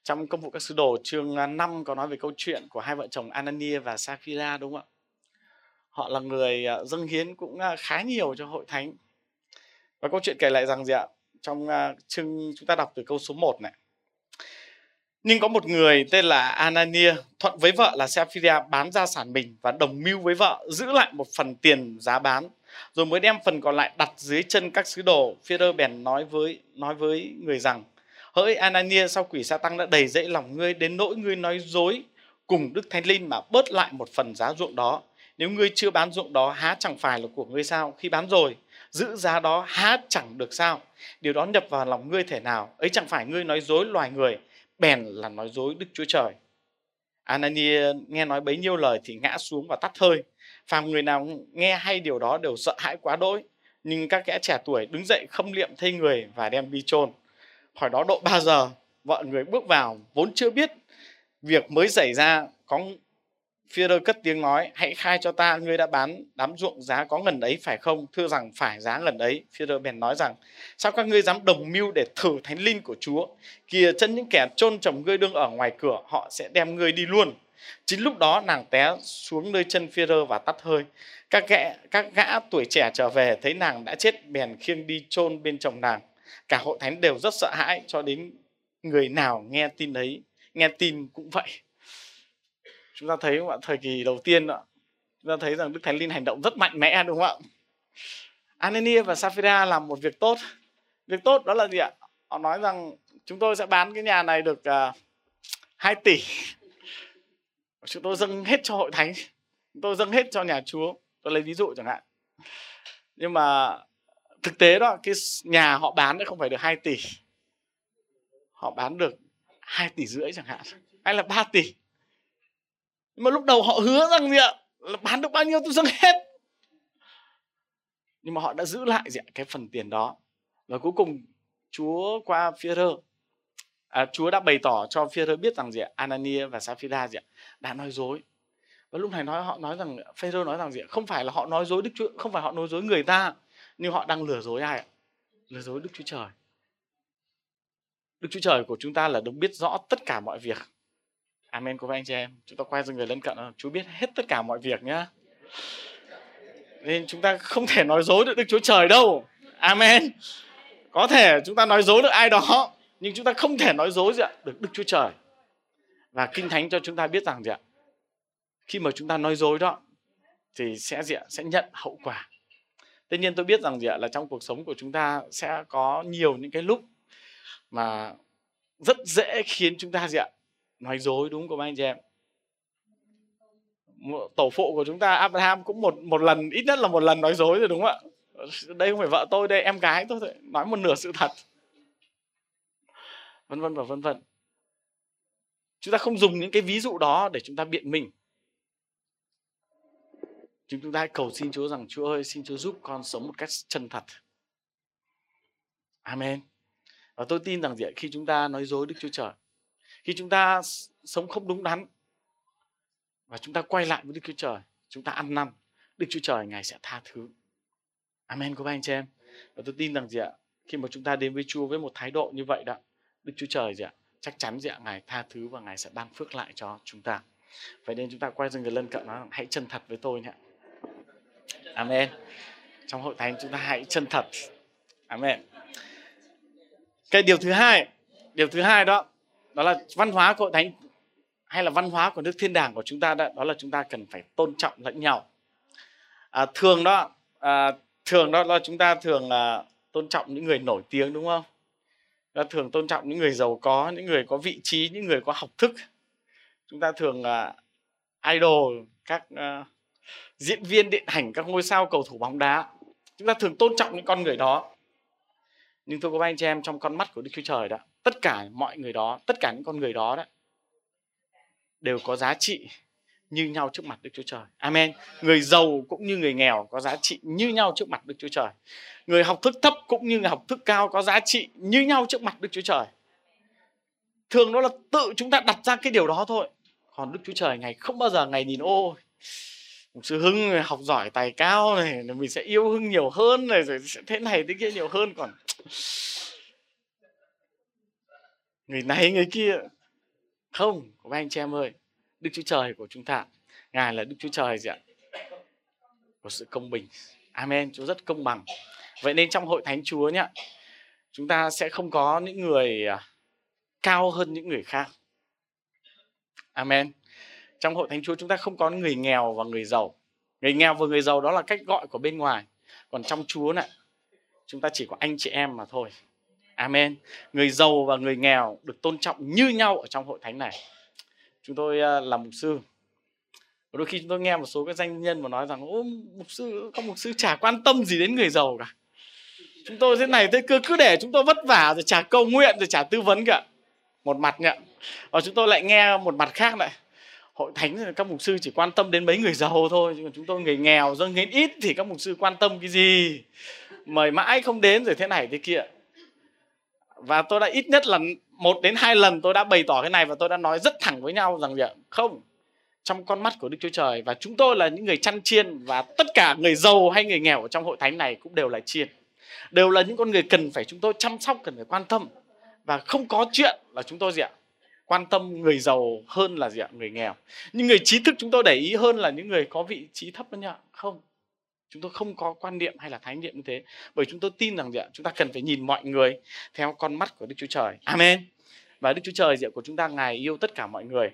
Trong công vụ các sứ đồ chương à, 5 có nói về câu chuyện của hai vợ chồng Anania và Sapphira đúng không ạ? Họ là người à, dâng hiến cũng à, khá nhiều cho hội thánh. Và câu chuyện kể lại rằng gì ạ? Trong chương chúng ta đọc từ câu số 1 này nhưng có một người tên là Anania thuận với vợ là Sapphira bán gia sản mình và đồng mưu với vợ giữ lại một phần tiền giá bán rồi mới đem phần còn lại đặt dưới chân các sứ đồ. Phi-rơ bèn nói với nói với người rằng hỡi Anania sau quỷ sa tăng đã đầy dẫy lòng ngươi đến nỗi ngươi nói dối cùng Đức Thánh Linh mà bớt lại một phần giá ruộng đó. Nếu ngươi chưa bán ruộng đó há chẳng phải là của ngươi sao? Khi bán rồi, giữ giá đó há chẳng được sao? Điều đó nhập vào lòng ngươi thể nào? Ấy chẳng phải ngươi nói dối loài người, bèn là nói dối Đức Chúa Trời. Anania nghe nói bấy nhiêu lời thì ngã xuống và tắt hơi. Phàm người nào nghe hay điều đó đều sợ hãi quá đỗi. Nhưng các kẻ trẻ tuổi đứng dậy khâm liệm thay người và đem đi chôn. Hỏi đó độ 3 giờ, vợ người bước vào vốn chưa biết việc mới xảy ra có Führer cất tiếng nói, hãy khai cho ta, ngươi đã bán đám ruộng giá có ngần ấy phải không? Thưa rằng phải giá ngần ấy. Führer bèn nói rằng, sao các ngươi dám đồng mưu để thử thánh linh của Chúa? Kìa chân những kẻ chôn chồng ngươi đương ở ngoài cửa, họ sẽ đem ngươi đi luôn. Chính lúc đó nàng té xuống nơi chân Führer và tắt hơi. Các gã, các gã tuổi trẻ trở về thấy nàng đã chết bèn khiêng đi chôn bên chồng nàng. Cả hội thánh đều rất sợ hãi cho đến người nào nghe tin ấy, nghe tin cũng vậy chúng ta thấy không ạ? Thời kỳ đầu tiên đó, chúng ta thấy rằng đức thánh linh hành động rất mạnh mẽ đúng không ạ? Anania và Sapphira làm một việc tốt. Việc tốt đó là gì ạ? Họ nói rằng chúng tôi sẽ bán cái nhà này được à, uh, 2 tỷ. Chúng tôi dâng hết cho hội thánh. Chúng tôi dâng hết cho nhà chúa. Tôi lấy ví dụ chẳng hạn. Nhưng mà thực tế đó cái nhà họ bán không phải được 2 tỷ. Họ bán được 2 tỷ rưỡi chẳng hạn. Hay là 3 tỷ nhưng mà lúc đầu họ hứa rằng gì ạ? Là bán được bao nhiêu tôi dâng hết. Nhưng mà họ đã giữ lại gì ạ? Cái phần tiền đó. Và cuối cùng Chúa qua Führer à, Chúa đã bày tỏ cho Führer biết rằng gì ạ? Anania và Sapphira gì ạ? Đã nói dối. Và lúc này nói họ nói rằng Phêrô nói rằng gì ạ? Không phải là họ nói dối Đức Chúa không phải họ nói dối người ta nhưng họ đang lừa dối ai ạ? Lừa dối Đức Chúa Trời. Đức Chúa Trời của chúng ta là đấng biết rõ tất cả mọi việc. Amen của anh chị em. Chúng ta quay sang người lân cận. Chúa biết hết tất cả mọi việc nhá. Nên chúng ta không thể nói dối được Đức Chúa Trời đâu. Amen. Có thể chúng ta nói dối được ai đó. Nhưng chúng ta không thể nói dối gì ạ, được Đức Chúa Trời. Và Kinh Thánh cho chúng ta biết rằng gì ạ. Khi mà chúng ta nói dối đó thì sẽ gì ạ, sẽ nhận hậu quả. Tất nhiên tôi biết rằng gì ạ, là trong cuộc sống của chúng ta sẽ có nhiều những cái lúc mà rất dễ khiến chúng ta gì ạ nói dối, đúng không anh chị em? Tổ phụ của chúng ta Abraham cũng một một lần, ít nhất là một lần nói dối rồi, đúng không ạ? Đây không phải vợ tôi đây, em gái tôi thôi, nói một nửa sự thật. Vân vân và vân vân. Chúng ta không dùng những cái ví dụ đó để chúng ta biện minh chúng chúng ta hãy cầu xin Chúa rằng, Chúa ơi, xin Chúa giúp con sống một cách chân thật. Amen. Và tôi tin rằng gì khi chúng ta nói dối Đức Chúa Trời khi chúng ta sống không đúng đắn và chúng ta quay lại với Đức Chúa Trời, chúng ta ăn năn, Đức Chúa Trời, ngài sẽ tha thứ. Amen của anh chị em. Và tôi tin rằng gì ạ, khi mà chúng ta đến với Chúa với một thái độ như vậy đó, Đức Chúa Trời gì ạ, chắc chắn gì ạ, ngài tha thứ và ngài sẽ ban phước lại cho chúng ta. Vậy nên chúng ta quay sang người lân cận nói, hãy chân thật với tôi nhé. Amen. Trong hội thánh chúng ta hãy chân thật. Amen. Cái điều thứ hai, điều thứ hai đó đó là văn hóa của thánh hay là văn hóa của nước thiên đàng của chúng ta đó, đó là chúng ta cần phải tôn trọng lẫn nhau. À, thường đó à, thường đó là chúng ta thường là tôn trọng những người nổi tiếng đúng không? Ta thường tôn trọng những người giàu có những người có vị trí những người có học thức. Chúng ta thường là idol các uh, diễn viên điện ảnh các ngôi sao cầu thủ bóng đá. Chúng ta thường tôn trọng những con người đó nhưng tôi có anh chị em trong con mắt của đức chúa trời đó, tất cả mọi người đó, tất cả những con người đó đó, đều có giá trị như nhau trước mặt Đức Chúa Trời. Amen. Người giàu cũng như người nghèo có giá trị như nhau trước mặt Đức Chúa Trời. Người học thức thấp cũng như người học thức cao có giá trị như nhau trước mặt Đức Chúa Trời. Thường đó là tự chúng ta đặt ra cái điều đó thôi. Còn Đức Chúa Trời ngày không bao giờ ngày nhìn ô sư Hưng học giỏi tài cao này mình sẽ yêu Hưng nhiều hơn này, rồi sẽ thế này thế kia nhiều hơn, còn [sniffs] người này, người kia. Không các anh chị em ơi, Đức Chúa Trời của chúng ta. Ngài là Đức Chúa Trời gì ạ? Của sự công bình. Amen. Chúa rất công bằng. Vậy nên trong hội thánh Chúa nhá, chúng ta sẽ không có những người à, cao hơn những người khác. Amen trong hội thánh Chúa chúng ta không có người nghèo và người giàu. Người nghèo và người giàu đó là cách gọi của bên ngoài. Còn trong Chúa này, chúng ta chỉ có anh chị em mà thôi. Amen. Người giàu và người nghèo được tôn trọng như nhau ở trong hội thánh này. Chúng tôi à, là làm mục sư. Đôi khi chúng tôi nghe một số các danh nhân mà nói rằng, ô, mục sư, các mục sư chả quan tâm gì đến người giàu cả. Chúng tôi thế này thế cứ cứ để chúng tôi vất vả rồi chả cầu nguyện rồi chả tư vấn cả. Một mặt nhận và chúng tôi lại nghe một mặt khác lại hội thánh các mục sư chỉ quan tâm đến mấy người giàu thôi, chứ còn chúng tôi người nghèo, dân nghèo ít thì các mục sư quan tâm cái gì? Mời mãi không đến rồi thế này thế kia. Và tôi đã ít nhất là một đến hai lần tôi đã bày tỏ cái này và tôi đã nói rất thẳng với nhau rằng vậy không, trong con mắt của Đức Chúa Trời và chúng tôi là những người chăn chiên và tất cả người giàu hay người nghèo ở trong hội thánh này cũng đều là chiên. Đều là những con người cần phải chúng tôi chăm sóc, cần phải quan tâm. Và không có chuyện là chúng tôi gì ạ? Quan tâm người giàu hơn là gì ạ? Người nghèo. Nhưng người trí thức chúng tôi để ý hơn là những người có vị trí thấp đó nhá không. Chúng tôi không có quan niệm hay là thái niệm như thế. Bởi chúng tôi tin rằng gì ạ? Chúng ta cần phải nhìn mọi người theo con mắt của đức chúa trời. Amen. Và đức chúa trời gì ạ? Của chúng ta, ngài yêu tất cả mọi người.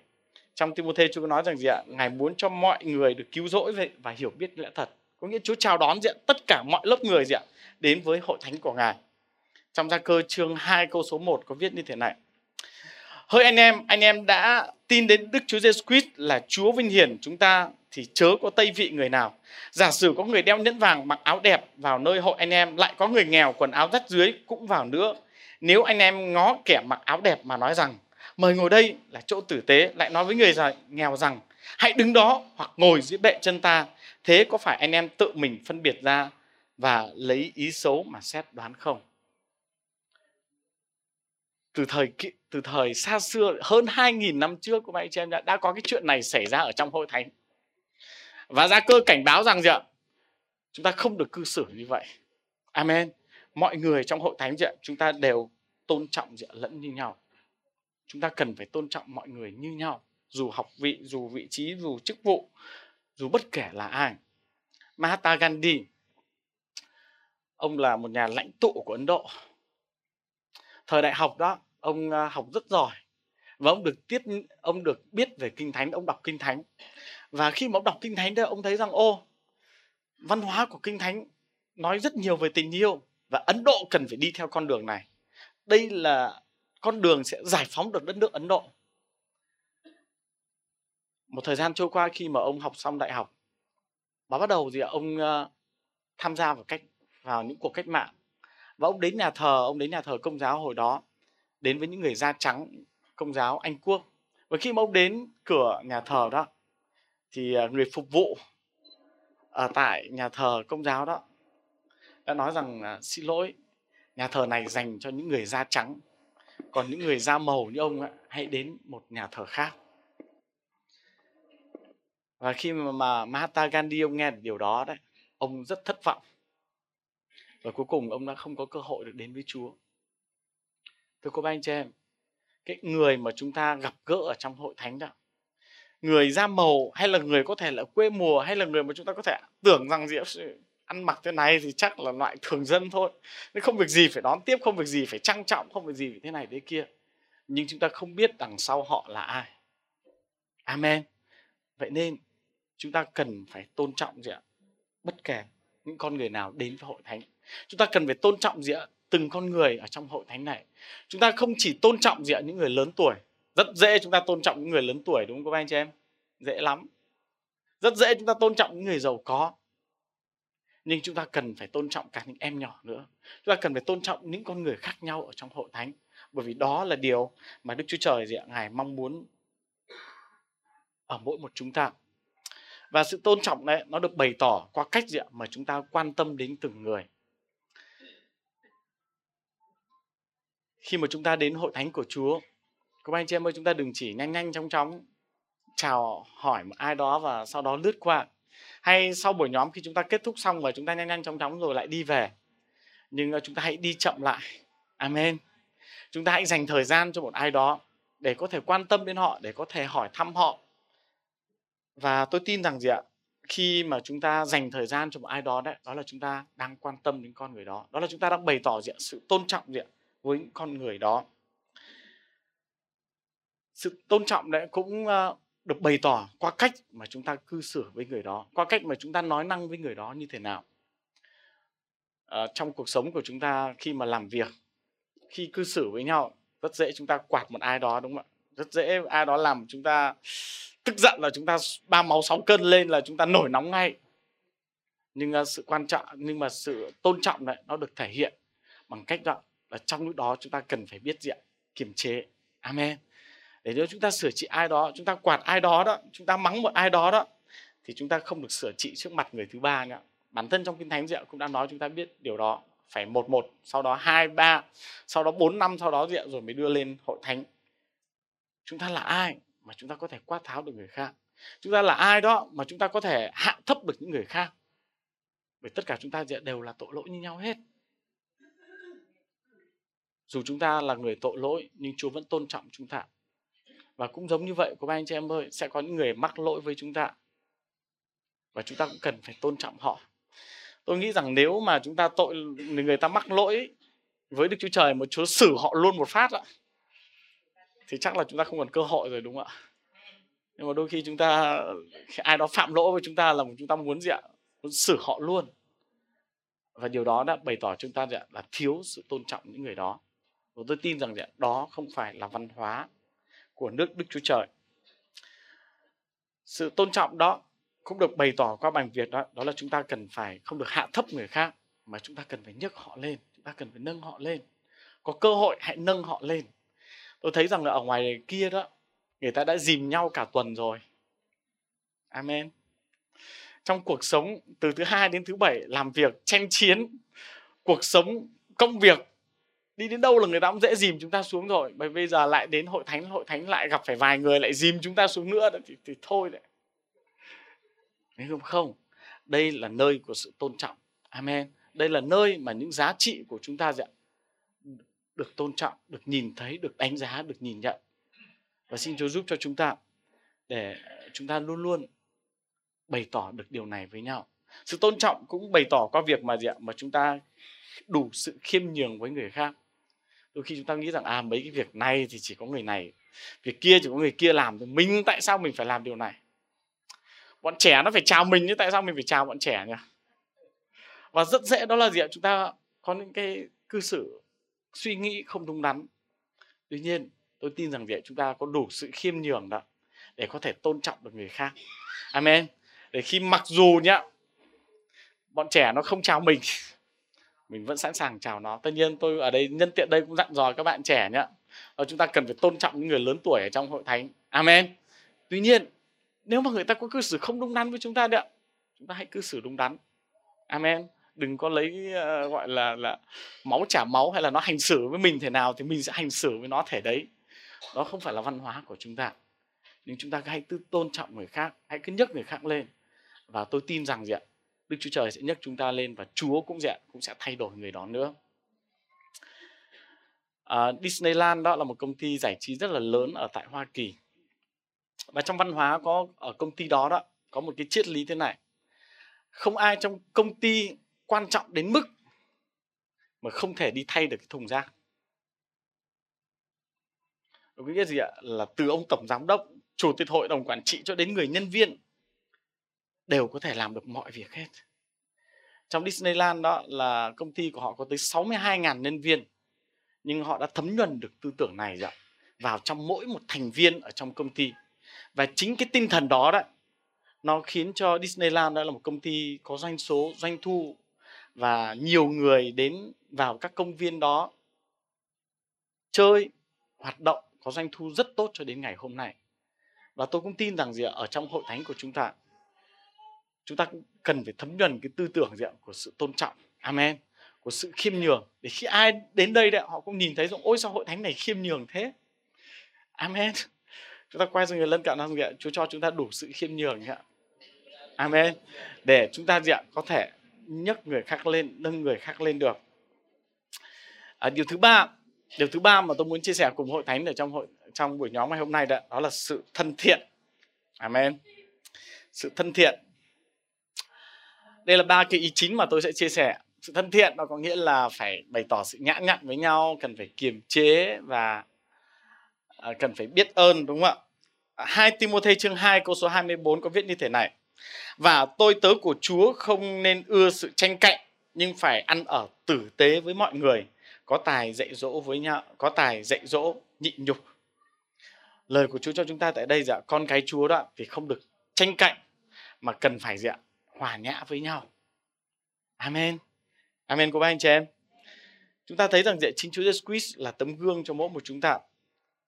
Trong Timothy Chúa nói rằng gì ạ? Ngài muốn cho mọi người được cứu rỗi vậy và hiểu biết lẽ thật. Có nghĩa Chúa chào đón gì ạ? Tất cả mọi lớp người gì ạ? Đến với hội thánh của ngài. Trong gia cơ chương 2 câu số 1 có viết như thế này. Hỡi anh em, anh em đã tin đến Đức Chúa Giêsu Christ là Chúa vinh hiển chúng ta thì chớ có tây vị người nào. Giả sử có người đeo nhẫn vàng mặc áo đẹp vào nơi hội anh em, lại có người nghèo quần áo rách dưới cũng vào nữa. Nếu anh em ngó kẻ mặc áo đẹp mà nói rằng mời ngồi đây là chỗ tử tế, lại nói với người nghèo rằng hãy đứng đó hoặc ngồi dưới bệ chân ta. Thế có phải anh em tự mình phân biệt ra và lấy ý xấu mà xét đoán không? từ thời từ thời xa xưa hơn 2.000 năm trước của anh chị em đã, đã có cái chuyện này xảy ra ở trong hội thánh. Và gia cơ cảnh báo rằng gì ạ? Chúng ta không được cư xử như vậy. Amen. Mọi người trong hội thánh gì ạ? Chúng ta đều tôn trọng gì ạ? lẫn như nhau. Chúng ta cần phải tôn trọng mọi người như nhau. Dù học vị dù vị trí dù chức vụ dù bất kể là ai. Mahatma Gandhi ông là một nhà lãnh tụ của Ấn Độ. Thời đại học đó ông học rất giỏi và ông được tiết, ông được biết về kinh thánh, ông đọc kinh thánh. Và khi mà ông đọc kinh thánh đó ông thấy rằng, ô, văn hóa của kinh thánh nói rất nhiều về tình yêu và ấn độ cần phải đi theo con đường này. Đây là con đường sẽ giải phóng được đất nước ấn độ. Một thời gian trôi qua khi mà ông học xong đại học và bắt đầu gì ạ? Ông tham gia vào cách, vào những cuộc cách mạng. Và ông đến nhà thờ, ông đến nhà thờ công giáo hồi đó đến với những người da trắng công giáo anh quốc. Và khi mà ông đến cửa nhà thờ đó thì à, người phục vụ ở tại nhà thờ công giáo đó đã nói rằng xin lỗi nhà thờ này dành cho những người da trắng còn những người da màu như ông ấy, hãy đến một nhà thờ khác. Và khi mà, mà Mahatma Gandhi ông nghe được điều đó đấy ông rất thất vọng. Và cuối cùng ông đã không có cơ hội được đến với Chúa thưa cô bác anh chị em, cái người mà chúng ta gặp gỡ ở trong hội thánh đó, người da màu hay là người có thể là quê mùa hay là người mà chúng ta có thể tưởng rằng gì ăn mặc thế này thì chắc là loại thường dân thôi. Nên không việc gì phải đón tiếp, không việc gì phải trang trọng, không việc gì phải thế này thế kia. Nhưng chúng ta không biết đằng sau họ là ai. Amen. Vậy nên chúng ta cần phải tôn trọng gì ạ? Bất kể những con người nào đến với hội thánh, chúng ta cần phải tôn trọng gì ạ? Từng con người ở trong hội thánh này. Chúng ta không chỉ tôn trọng gì ạ, những người lớn tuổi. Rất dễ chúng ta tôn trọng những người lớn tuổi, đúng không các anh chị em? Dễ lắm. Rất dễ chúng ta tôn trọng những người giàu có. Nhưng chúng ta cần phải tôn trọng cả những em nhỏ nữa. Chúng ta cần phải tôn trọng những con người khác nhau ở trong hội thánh. Bởi vì đó là điều mà đức chúa trời gì ạ, ngài mong muốn ở mỗi một chúng ta. Và sự tôn trọng đấy, nó được bày tỏ qua cách gì ạ mà chúng ta quan tâm đến từng người. Khi mà chúng ta đến hội thánh của chúa, các anh chị em ơi, chúng ta đừng chỉ nhanh nhanh chóng chóng chào hỏi một ai đó và sau đó lướt qua. Hay sau buổi nhóm khi chúng ta kết thúc xong và chúng ta nhanh nhanh chóng chóng rồi lại đi về. Nhưng ờ, chúng ta hãy đi chậm lại. Amen. Chúng ta hãy dành thời gian cho một ai đó để có thể quan tâm đến họ, để có thể hỏi thăm họ. Và tôi tin rằng gì ạ? Khi mà chúng ta dành thời gian cho một ai đó đấy, đó là chúng ta đang quan tâm đến con người đó. Đó là chúng ta đang bày tỏ gì ạ? Sự tôn trọng gì ạ? Với những con người đó. Sự tôn trọng đấy cũng ờ, được bày tỏ qua cách mà chúng ta cư xử với người đó qua cách mà chúng ta nói năng với người đó như thế nào. À, trong cuộc sống của chúng ta khi mà làm việc khi cư xử với nhau rất dễ chúng ta quạt một ai đó đúng không ạ? Rất dễ ai đó làm chúng ta tức giận là chúng ta ba máu sáu cân lên là chúng ta nổi nóng ngay. Nhưng uh, sự quan trọng nhưng mà sự tôn trọng đấy nó được thể hiện bằng cách đó là trong lúc đó chúng ta cần phải biết diện, kiềm chế. Amen. Để nếu chúng ta sửa trị ai đó, chúng ta quạt ai đó đó, chúng ta mắng một ai đó đó, thì chúng ta không được sửa trị trước mặt người thứ ba nữa. Bản thân trong kinh thánh diện cũng đã nói chúng ta biết điều đó. Phải một một, sau đó hai ba, sau đó bốn năm, sau đó diện rồi mới đưa lên hội thánh. Chúng ta là ai mà chúng ta có thể quát tháo được người khác? Chúng ta là ai đó mà chúng ta có thể hạ thấp được những người khác? Bởi tất cả chúng ta đều là tội lỗi như nhau hết dù chúng ta là người tội lỗi, nhưng Chúa vẫn tôn trọng chúng ta. Và cũng giống như vậy của ba anh chị em ơi, sẽ có những người mắc lỗi với chúng ta. Và chúng ta cũng cần phải tôn trọng họ. Tôi nghĩ rằng nếu mà chúng ta tội, người ta mắc lỗi với đức chúa trời một chúa xử họ luôn một phát ạ thì chắc là chúng ta không còn cơ hội rồi, đúng không ạ? Nhưng mà đôi khi chúng ta, ai đó phạm lỗi với chúng ta là chúng ta muốn gì ạ? Muốn xử họ luôn. Và điều đó đã bày tỏ chúng ta là thiếu sự tôn trọng những người đó và tôi tin rằng đó không phải là văn hóa của nước Đức Chúa Trời. Sự tôn trọng đó cũng được bày tỏ qua bằng việc đó, đó là chúng ta cần phải không được hạ thấp người khác mà chúng ta cần phải nhấc họ lên, chúng ta cần phải nâng họ lên. Có cơ hội hãy nâng họ lên. Tôi thấy rằng là ở ngoài kia đó, người ta đã dìm nhau cả tuần rồi. Amen. Trong cuộc sống từ thứ hai đến thứ bảy làm việc tranh chiến, cuộc sống công việc đi đến đâu là người ta cũng dễ dìm chúng ta xuống rồi. Bởi bây giờ lại đến hội thánh hội thánh lại gặp phải vài người lại dìm chúng ta xuống nữa thì, thì thôi đấy. Thấy không? Không. Đây là nơi của sự tôn trọng. Amen. Đây là nơi mà những giá trị của chúng ta được tôn trọng được nhìn thấy được đánh giá được nhìn nhận. Và xin Chúa giúp cho chúng ta để chúng ta luôn luôn bày tỏ được điều này với nhau. Sự tôn trọng cũng bày tỏ qua việc mà gì ạ? Mà chúng ta đủ sự khiêm nhường với người khác đôi khi chúng ta nghĩ rằng à mấy cái việc này thì chỉ có người này, việc kia chỉ có người kia làm, thì mình tại sao mình phải làm điều này? Bọn trẻ nó phải chào mình chứ tại sao mình phải chào bọn trẻ nhỉ? Và rất dễ, đó là gì ạ? Chúng ta có những cái cư xử suy nghĩ không đúng đắn. Tuy nhiên, tôi tin rằng vậy chúng ta có đủ sự khiêm nhường đó để có thể tôn trọng được người khác. Amen. Để khi mặc dù nhá, bọn trẻ nó không chào mình mình vẫn sẵn sàng chào nó. Tất nhiên tôi ở đây nhân tiện đây cũng dặn dò các bạn trẻ nhé và ờ, chúng ta cần phải tôn trọng những người lớn tuổi ở trong hội thánh. Amen. Tuy nhiên nếu mà người ta có cư xử không đúng đắn với chúng ta đấy chúng ta hãy cư xử đúng đắn. Amen. Đừng có lấy uh, gọi là là máu trả máu hay là nó hành xử với mình thế nào thì mình sẽ hành xử với nó thể đấy. Đó không phải là văn hóa của chúng ta. Nhưng chúng ta hãy tư tôn trọng người khác hãy cứ nhấc người khác lên. Và tôi tin rằng gì ạ? Đức Chúa Trời sẽ nhấc chúng ta lên và Chúa cũng sẽ cũng sẽ thay đổi người đó nữa. À, Disneyland đó là một công ty giải trí rất là lớn ở tại Hoa Kỳ. Và trong văn hóa có ở công ty đó đó có một cái triết lý thế này. Không ai trong công ty quan trọng đến mức mà không thể đi thay được cái thùng rác. Có nghĩa gì ạ? Là từ ông tổng giám đốc chủ tịch hội đồng quản trị cho đến người nhân viên đều có thể làm được mọi việc hết. Trong Disneyland đó là công ty của họ có tới 62.000 nhân viên, nhưng họ đã thấm nhuần được tư tưởng này rồi vào trong mỗi một thành viên ở trong công ty. Và chính cái tinh thần đó đấy nó khiến cho Disneyland đó là một công ty có doanh số, doanh thu và nhiều người đến vào các công viên đó chơi, hoạt động, có doanh thu rất tốt cho đến ngày hôm nay. Và tôi cũng tin rằng gì ở trong hội thánh của chúng ta chúng ta cũng cần phải thấm nhuần cái tư tưởng gì ạ của sự tôn trọng. Amen. Của sự khiêm nhường. Để khi ai đến đây đấy họ cũng nhìn thấy rằng ôi sao hội thánh này khiêm nhường thế? Amen. [laughs] Chúng ta quay sang người lân cận rằng gì ạ chúa cho chúng ta đủ sự khiêm nhường ạ amen. Để chúng ta gì ạ có thể nhấc người khác lên nâng người khác lên được. À, điều thứ ba điều thứ ba mà tôi muốn chia sẻ cùng hội thánh ở trong hội trong buổi nhóm ngày hôm nay đó, đó là sự thân thiện. Amen. Sự thân thiện đây là ba cái ý chính mà tôi sẽ chia sẻ. Sự thân thiện nó có nghĩa là phải bày tỏ sự nhã nhặn với nhau, cần phải kiềm chế và à, cần phải biết ơn, đúng không ạ? 2 Timothy chương 2 câu số 24 có viết như thế này. Và tôi tớ của Chúa không nên ưa sự tranh cạnh nhưng phải ăn ở tử tế với mọi người. Có tài dạy dỗ với nhau, có tài dạy dỗ nhịn nhục. Lời của Chúa cho chúng ta tại đây dạ con cái Chúa đó thì không được tranh cạnh mà cần phải dạ hòa nhã với nhau amen amen của ba anh chị em chúng ta thấy rằng dạ chính Chúa Jesus Christ là tấm gương cho mỗi một chúng ta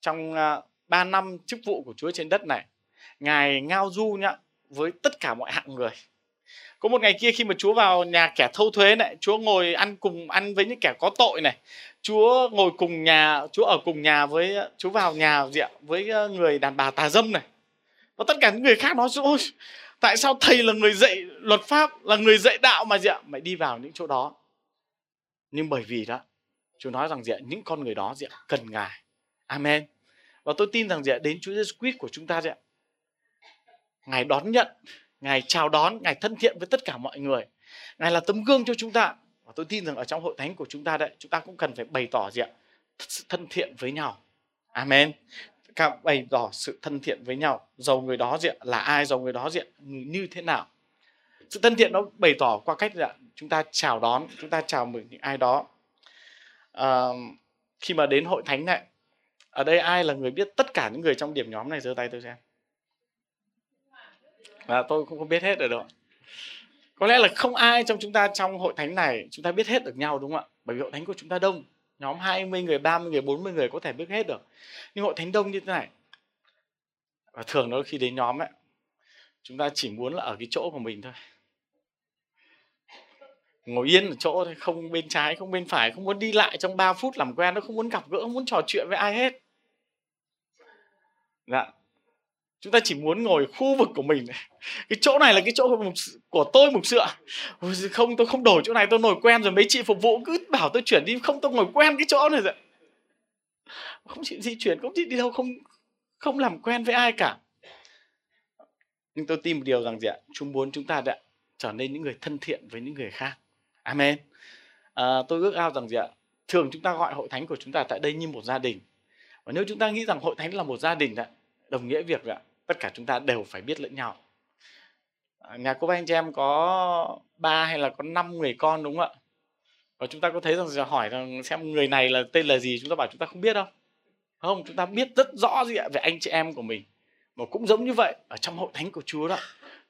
trong à, uh, 3 năm chức vụ của Chúa trên đất này ngài ngao du nhá với tất cả mọi hạng người có một ngày kia khi mà Chúa vào nhà kẻ thâu thuế này, Chúa ngồi ăn cùng ăn với những kẻ có tội này. Chúa ngồi cùng nhà, Chúa ở cùng nhà với Chúa vào nhà gì ạ? với à, người đàn bà tà dâm này. Và tất cả những người khác nói ôi tại sao thầy là người dạy luật pháp, là người dạy đạo mà gì ạ? Mày đi vào những chỗ đó. Nhưng bởi vì đó, Chúa nói rằng gì ạ? những con người đó gì ạ? cần Ngài. Amen. Và tôi tin rằng gì ạ? đến Chúa Jesus Christ của chúng ta gì ạ? Ngài đón nhận Ngài chào đón, Ngài thân thiện với tất cả mọi người. Ngài là tấm gương cho chúng ta. Và tôi tin rằng ở trong hội thánh của chúng ta đấy, chúng ta cũng cần phải bày tỏ gì ạ? Sự thân thiện với nhau. Amen. Cả bày tỏ sự thân thiện với nhau. giàu người đó diện là ai, giàu người đó diện như thế nào. Sự thân thiện nó bày tỏ qua cách là chúng ta chào đón, chúng ta chào mừng những ai đó. À, khi mà đến hội thánh này, ở đây ai là người biết tất cả những người trong điểm nhóm này giơ tay tôi xem và tôi cũng không biết hết được đâu có lẽ là không ai trong chúng ta trong hội thánh này chúng ta biết hết được nhau đúng không ạ bởi vì hội thánh của chúng ta đông nhóm 20 người 30 người 40 người có thể biết hết được. Nhưng hội thánh đông như thế này. Và thường nó khi đến nhóm ấy, chúng ta chỉ muốn là ở cái chỗ của mình thôi. Ngồi yên ở chỗ thôi, không bên trái, không bên phải, không muốn đi lại trong 3 phút làm quen nó không muốn gặp gỡ, không muốn trò chuyện với ai hết. Dạ chúng ta chỉ muốn ngồi khu vực của mình cái chỗ này là cái chỗ của, của tôi mục sữa, không tôi không đổi chỗ này tôi ngồi quen rồi mấy chị phục vụ cứ bảo tôi chuyển đi không tôi ngồi quen cái chỗ này rồi. Không chịu di chuyển không chịu đi đâu không không làm quen với ai cả. Nhưng tôi tin một điều rằng gì ạ? Chúng muốn chúng ta đã trở nên những người thân thiện với những người khác. Amen. À, tôi ước ao rằng gì ạ? Thường chúng ta gọi hội thánh của chúng ta tại đây như một gia đình. Và nếu chúng ta nghĩ rằng hội thánh là một gia đình ạ đồng nghĩa việc ạ? Tất cả chúng ta đều phải biết lẫn nhau. À, nhà cô anh chị em có ba hay là có năm người con đúng không ạ? Và chúng ta có thấy rằng hỏi rằng xem người này là tên là gì, chúng ta bảo chúng ta không biết đâu. Không, chúng ta biết rất rõ gì ạ về anh chị em của mình. Mà cũng giống như vậy, ở trong hội thánh của Chúa đó,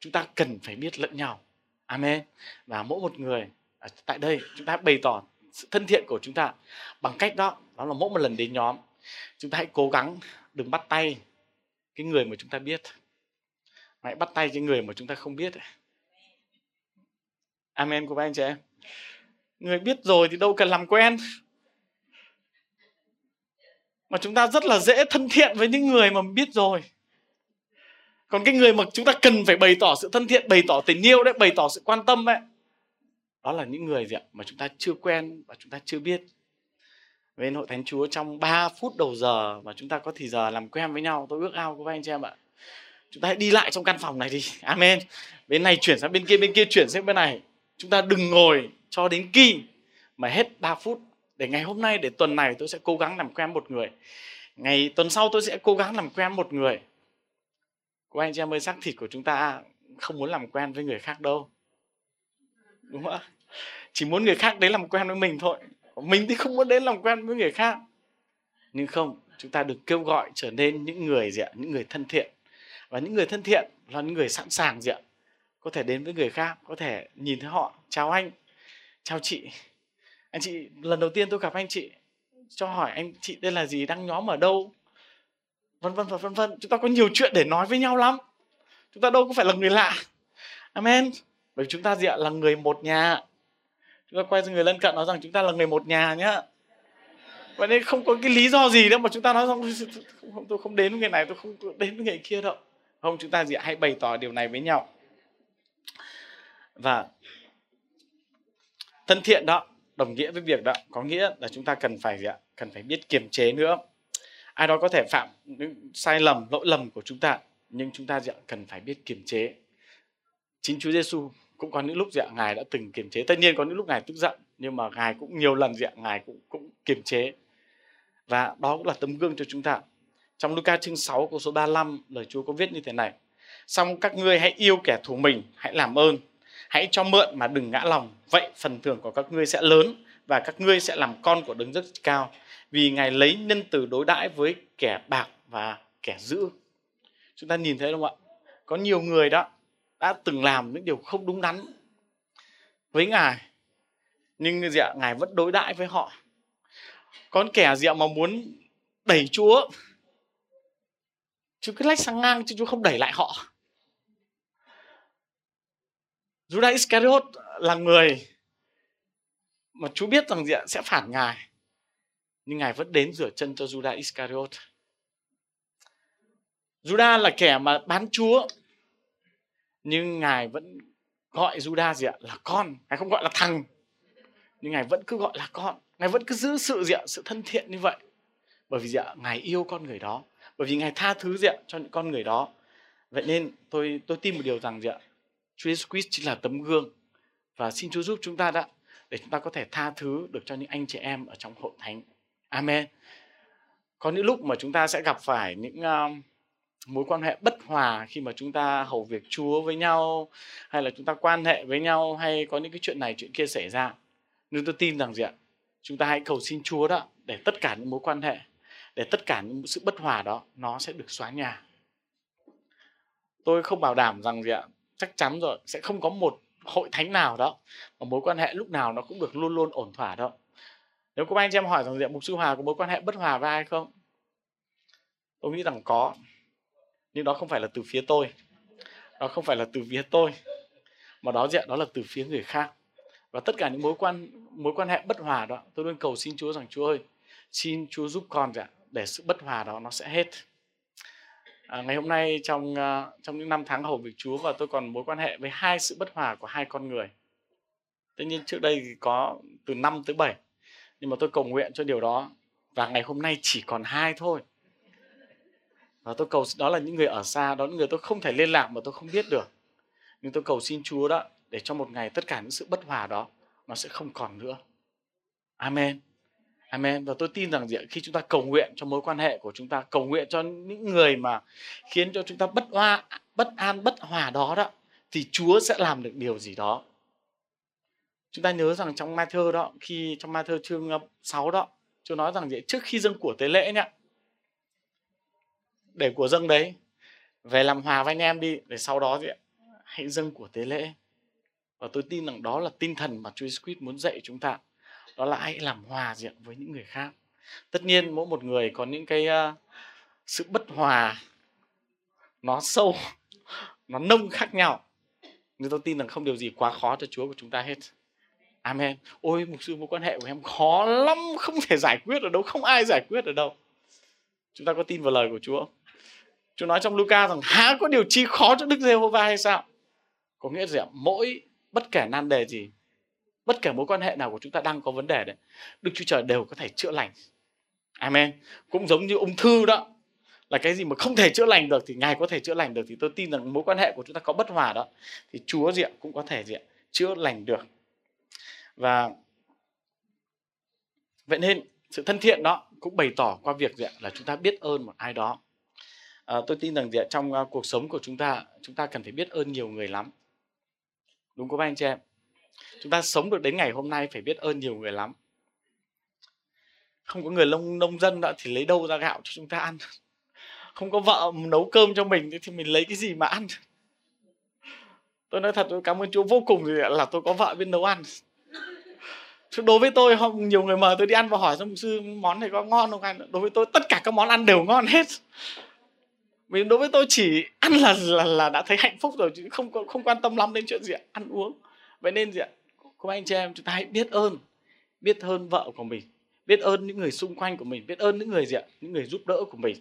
chúng ta cần phải biết lẫn nhau. Amen. Và mỗi một người ở tại đây, chúng ta bày tỏ sự thân thiện của chúng ta bằng cách đó đó là mỗi một lần đến nhóm, chúng ta hãy cố gắng đừng bắt tay cái người mà chúng ta biết. Hãy bắt tay cái người mà chúng ta không biết amen của ba anh chị em. Người biết rồi thì đâu cần làm quen. Mà chúng ta rất là dễ thân thiện với những người mà biết rồi. Còn cái người mà chúng ta cần phải bày tỏ sự thân thiện, bày tỏ tình yêu đấy, bày tỏ sự quan tâm ấy, đó là những người gì ạ, mà chúng ta chưa quen và chúng ta chưa biết bên hội thánh chúa trong 3 phút đầu giờ mà chúng ta có thì giờ làm quen với nhau, tôi ước ao của các anh chị em ạ. Chúng ta hãy đi lại trong căn phòng này đi. [laughs] Amen. Bên này chuyển sang bên kia bên kia chuyển sang bên này. Chúng ta đừng ngồi cho đến khi mà hết 3 phút. Để ngày hôm nay, để tuần này tôi sẽ cố gắng làm quen một người. Ngày, tuần sau tôi sẽ cố gắng làm quen một người. Cô anh chị em ơi, xác thịt của chúng ta không muốn làm quen với người khác đâu. Đúng không ạ? Chỉ muốn người khác đấy làm quen với mình thôi mình thì không muốn đến làm quen với người khác. Nhưng không, chúng ta được kêu gọi trở nên những người gì ạ? Những người thân thiện. Và những người thân thiện là những người sẵn sàng gì ạ? Có thể đến với người khác, có thể nhìn thấy họ, chào anh, chào chị. Anh chị, lần đầu tiên tôi gặp anh chị, cho hỏi anh chị đây là gì, đang nhóm ở đâu? Vân vân và vân vân. Chúng ta có nhiều chuyện để nói với nhau lắm. Chúng ta đâu có phải là người lạ. Amen. Bởi vì chúng ta gì ạ? Là người một nhà chúng ta quay sang người lân cận nói rằng chúng ta là người một nhà nhá. Vậy nên không có cái lý do gì đâu mà chúng ta nói rằng không, tôi không đến với người này tôi không đến với người kia đâu. Không chúng ta gì hãy bày tỏ điều này với nhau. Và thân thiện đó đồng nghĩa với việc đó có nghĩa là chúng ta cần phải gì ạ? Cần phải biết kiềm chế nữa. Ai đó có thể phạm những sai lầm lỗi lầm của chúng ta nhưng chúng ta gì ạ? Cần phải biết kiềm chế. Chính Chúa Giêsu cũng có những lúc dạ ngài đã từng kiềm chế. Tất nhiên có những lúc ngài tức giận, nhưng mà ngài cũng nhiều lần dạ ngài cũng cũng kiềm chế. Và đó cũng là tấm gương cho chúng ta. Trong Luca chương 6 câu số 35 lời Chúa có viết như thế này. Xong các ngươi hãy yêu kẻ thù mình, hãy làm ơn. Hãy cho mượn mà đừng ngã lòng. Vậy phần thưởng của các ngươi sẽ lớn và các ngươi sẽ làm con của đấng rất cao. Vì ngài lấy nhân từ đối đãi với kẻ bạc và kẻ dữ. Chúng ta nhìn thấy không ạ? Có nhiều người đó đã từng làm những điều không đúng đắn với ngài. Nhưng gì ạ? Ngài vẫn đối đãi với họ. Con kẻ gì ạ mà muốn đẩy chúa? Chú cứ lách sang ngang chứ chú không đẩy lại họ. Judas Iscariot là người mà chú biết rằng gì sẽ phản ngài. Nhưng ngài vẫn đến rửa chân cho Judas Iscariot. Judas là kẻ mà bán chúa nhưng ngài vẫn gọi Judas gì ạ? Là con. Ngài không gọi là thằng. Nhưng ngài vẫn cứ gọi là con. Ngài vẫn cứ giữ sự gì ạ? Sự thân thiện như vậy. Bởi vì gì ạ? Ngài yêu con người đó. Bởi vì ngài tha thứ gì ạ cho những con người đó. Vậy nên tôi tôi tin một điều rằng gì ạ? Chúa Jesus Christ chính là tấm gương. Và xin Chúa giúp chúng ta đã để chúng ta có thể tha thứ được cho những anh chị em ở trong hội thánh. Amen. Có những lúc mà chúng ta sẽ gặp phải những uh, mối quan hệ bất hòa khi mà chúng ta hầu việc Chúa với nhau hay là chúng ta quan hệ với nhau hay có những cái chuyện này chuyện kia xảy ra. Nhưng tôi tin rằng gì ạ? Chúng ta hãy cầu xin Chúa đó để tất cả những mối quan hệ, để tất cả những sự bất hòa đó nó sẽ được xóa nhòa. Tôi không bảo đảm rằng gì ạ? Chắc chắn rồi sẽ không có một hội thánh nào đó mà mối quan hệ lúc nào nó cũng được luôn luôn ổn thỏa đâu. Nếu các anh chị em hỏi rằng diện mục sư Hòa có mối quan hệ bất hòa với ai không? Tôi nghĩ rằng có nhưng đó không phải là từ phía tôi. Đó không phải là từ phía tôi mà đó diện đó là từ phía người khác. Và tất cả những mối quan mối quan hệ bất hòa đó tôi luôn cầu xin Chúa rằng Chúa ơi xin Chúa giúp con dạ để sự bất hòa đó nó sẽ hết. À, ngày hôm nay trong à, trong những năm tháng hầu việc Chúa và tôi còn mối quan hệ với hai sự bất hòa của hai con người. Tất nhiên trước đây thì có từ 5 tới 7 nhưng mà tôi cầu nguyện cho điều đó. Và ngày hôm nay chỉ còn hai thôi và tôi cầu đó là những người ở xa đó là những người tôi không thể liên lạc mà tôi không biết được. Nhưng tôi cầu xin Chúa đó để cho một ngày tất cả những sự bất hòa đó nó sẽ không còn nữa. Amen. Amen. Và tôi tin rằng gì khi chúng ta cầu nguyện cho mối quan hệ của chúng ta cầu nguyện cho những người mà khiến cho chúng ta bất hoa bất an bất hòa đó đó thì Chúa sẽ làm được điều gì đó. Chúng ta nhớ rằng trong Matthew đó khi trong Matthew chương ờ, 6 đó Chúa nói rằng gì trước khi dâng của tế lễ nhá, để của dâng đấy. Về làm hòa với anh em đi để sau đó thì hãy dâng của tế lễ. Và tôi tin rằng đó là tinh thần mà Chúa Jesus muốn dạy chúng ta. Đó là hãy làm hòa diện với những người khác. Tất nhiên mỗi một người có những cái uh, sự bất hòa. Nó sâu [laughs] nó nông khác nhau. Nhưng tôi tin rằng không điều gì quá khó cho Chúa của chúng ta hết. Amen. Ôi mục sư mối quan hệ của em khó lắm không thể giải quyết ở đâu không ai giải quyết ở đâu. Chúng ta có tin vào lời của Chúa Chúa nói trong Luca rằng, há có điều chi khó cho Đức Giê-hô-va hay sao? Có nghĩa là mỗi bất kể nan đề gì, bất kể mối quan hệ nào của chúng ta đang có vấn đề đấy, Đức Chúa Trời đều có thể chữa lành. Amen. Cũng giống như ung thư đó, là cái gì mà không thể chữa lành được thì ngài có thể chữa lành được. Thì tôi tin rằng mối quan hệ của chúng ta có bất hòa đó, thì chúa diện cũng có thể diện chữa lành được. Và vậy nên sự thân thiện đó cũng bày tỏ qua việc diện là chúng ta biết ơn một ai đó à, tôi tin rằng diện trong uh, cuộc sống của chúng ta chúng ta cần phải biết ơn nhiều người lắm. Đúng không anh chị em? Chúng ta sống được đến ngày hôm nay phải biết ơn nhiều người lắm. Không có người nông nông dân đó thì lấy đâu ra gạo cho chúng ta ăn? [laughs] Không có vợ nấu cơm cho mình thì mình lấy cái gì mà ăn? [laughs] Tôi nói thật tôi cảm ơn chúa vô cùng gì là tôi có vợ biết nấu ăn. [laughs] Chứ đối với tôi không nhiều người mời tôi đi ăn và hỏi xong sư món này có ngon không anh? Đối với tôi tất cả các món ăn đều ngon hết vì đối với tôi chỉ ăn là là, là đã thấy hạnh phúc rồi chứ không không quan tâm lắm đến chuyện gì ăn uống. Vậy nên gì ạ? Cô anh chị em chúng ta hãy biết ơn biết ơn vợ của mình biết ơn những người xung quanh của mình biết ơn những người gì ạ? Những người giúp đỡ của mình.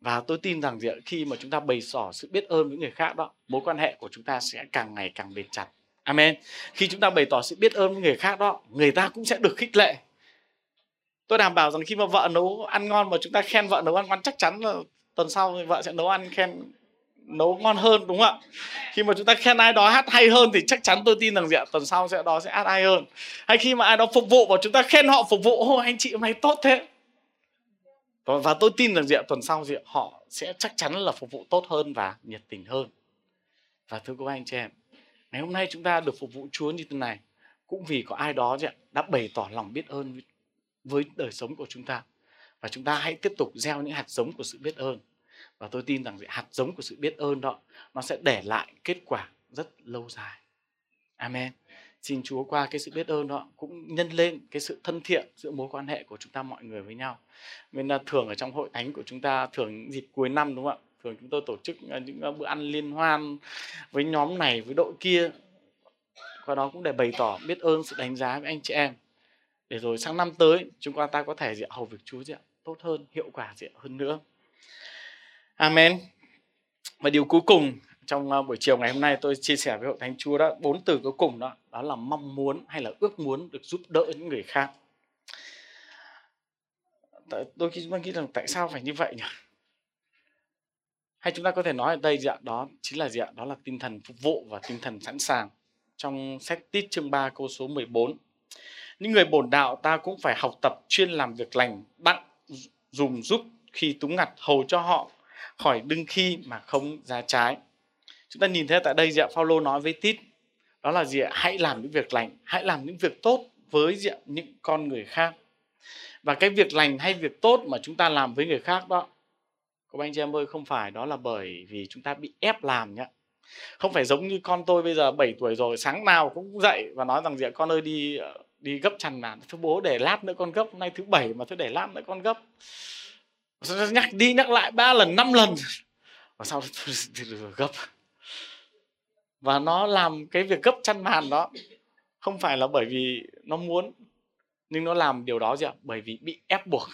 Và tôi tin rằng gì ạ, khi mà chúng ta bày tỏ sự biết ơn với người khác đó mối quan hệ của chúng ta sẽ càng ngày càng bền chặt. Amen. Khi chúng ta bày tỏ sự biết ơn với người khác đó người ta cũng sẽ được khích lệ. Tôi đảm bảo rằng khi mà vợ nấu ăn ngon mà chúng ta khen vợ nấu ăn ngon chắc chắn là tuần sau thì vợ sẽ nấu ăn khen, nấu ngon hơn, đúng không ạ? Khi mà chúng ta khen ai đó hát hay hơn thì chắc chắn tôi tin rằng gì ạ? Tuần sau sẽ, đó sẽ hát hay hơn. Hay khi mà ai đó phục vụ và chúng ta khen họ phục vụ, ô, anh chị hôm nay tốt thế. Và tôi tin rằng diện tuần sau diện họ sẽ chắc chắn là phục vụ tốt hơn và nhiệt tình hơn. Và thưa cô anh chị em, ngày hôm nay chúng ta được phục vụ Chúa như thế này, cũng vì có ai đó diện đã bày tỏ lòng biết ơn với đời sống của chúng ta và chúng ta hãy tiếp tục gieo những hạt giống của sự biết ơn và tôi tin rằng hạt giống của sự biết ơn đó, nó sẽ để lại kết quả rất lâu dài amen xin Chúa qua cái sự biết ơn đó cũng nhân lên cái sự thân thiện giữa mối quan hệ của chúng ta mọi người với nhau. Nên là thường ở trong hội thánh của chúng ta, thường dịp cuối năm, đúng không ạ? Thường chúng tôi tổ chức à, những à, bữa ăn liên hoan với nhóm này, với đội kia. Qua đó cũng để bày tỏ biết ơn, sự đánh giá với anh chị em. Để rồi sang năm tới chúng ta có thể diện hầu việc Chúa diện tốt hơn, hiệu quả diện hơn nữa. Amen. Và điều cuối cùng trong ờ, buổi chiều ngày hôm nay tôi chia sẻ với hội thánh chúa đó bốn từ cuối cùng đó đó là mong muốn hay là ước muốn được giúp đỡ những người khác đôi khi chúng ta nghĩ rằng tại sao phải như vậy nhỉ hay chúng ta có thể nói ở đây dạ đó chính là gì ạ đó là tinh thần phục vụ và tinh thần sẵn sàng trong sách tít chương 3 câu số 14 những người bổn đạo ta cũng phải học tập chuyên làm việc lành đặng dùng giúp khi túng ngặt hầu cho họ, khỏi đương khi mà không ra trái. Chúng ta nhìn thấy tại đây dạ Phaolô nói với Tít, đó là gì ạ hãy làm những việc lành, hãy làm những việc tốt với diện những con người khác. Và cái việc lành hay việc tốt mà chúng ta làm với người khác đó các anh chị em ơi, không phải đó là bởi vì chúng ta bị ép làm nhá. Không phải giống như con tôi bây giờ 7 tuổi rồi, sáng nào cũng dậy và nói rằng gì con ơi đi ờ, đi gấp chăn màn thưa bố để lát nữa con gấp hôm nay thứ bảy mà tôi để lát nữa con gấp. Nhắc đi nhắc lại ba lần, năm lần. Và sau đó gấp. Và nó làm cái việc gấp chăn màn đó không phải là bởi vì nó muốn, nhưng nó làm điều đó gì ạ? Bởi vì bị ép buộc.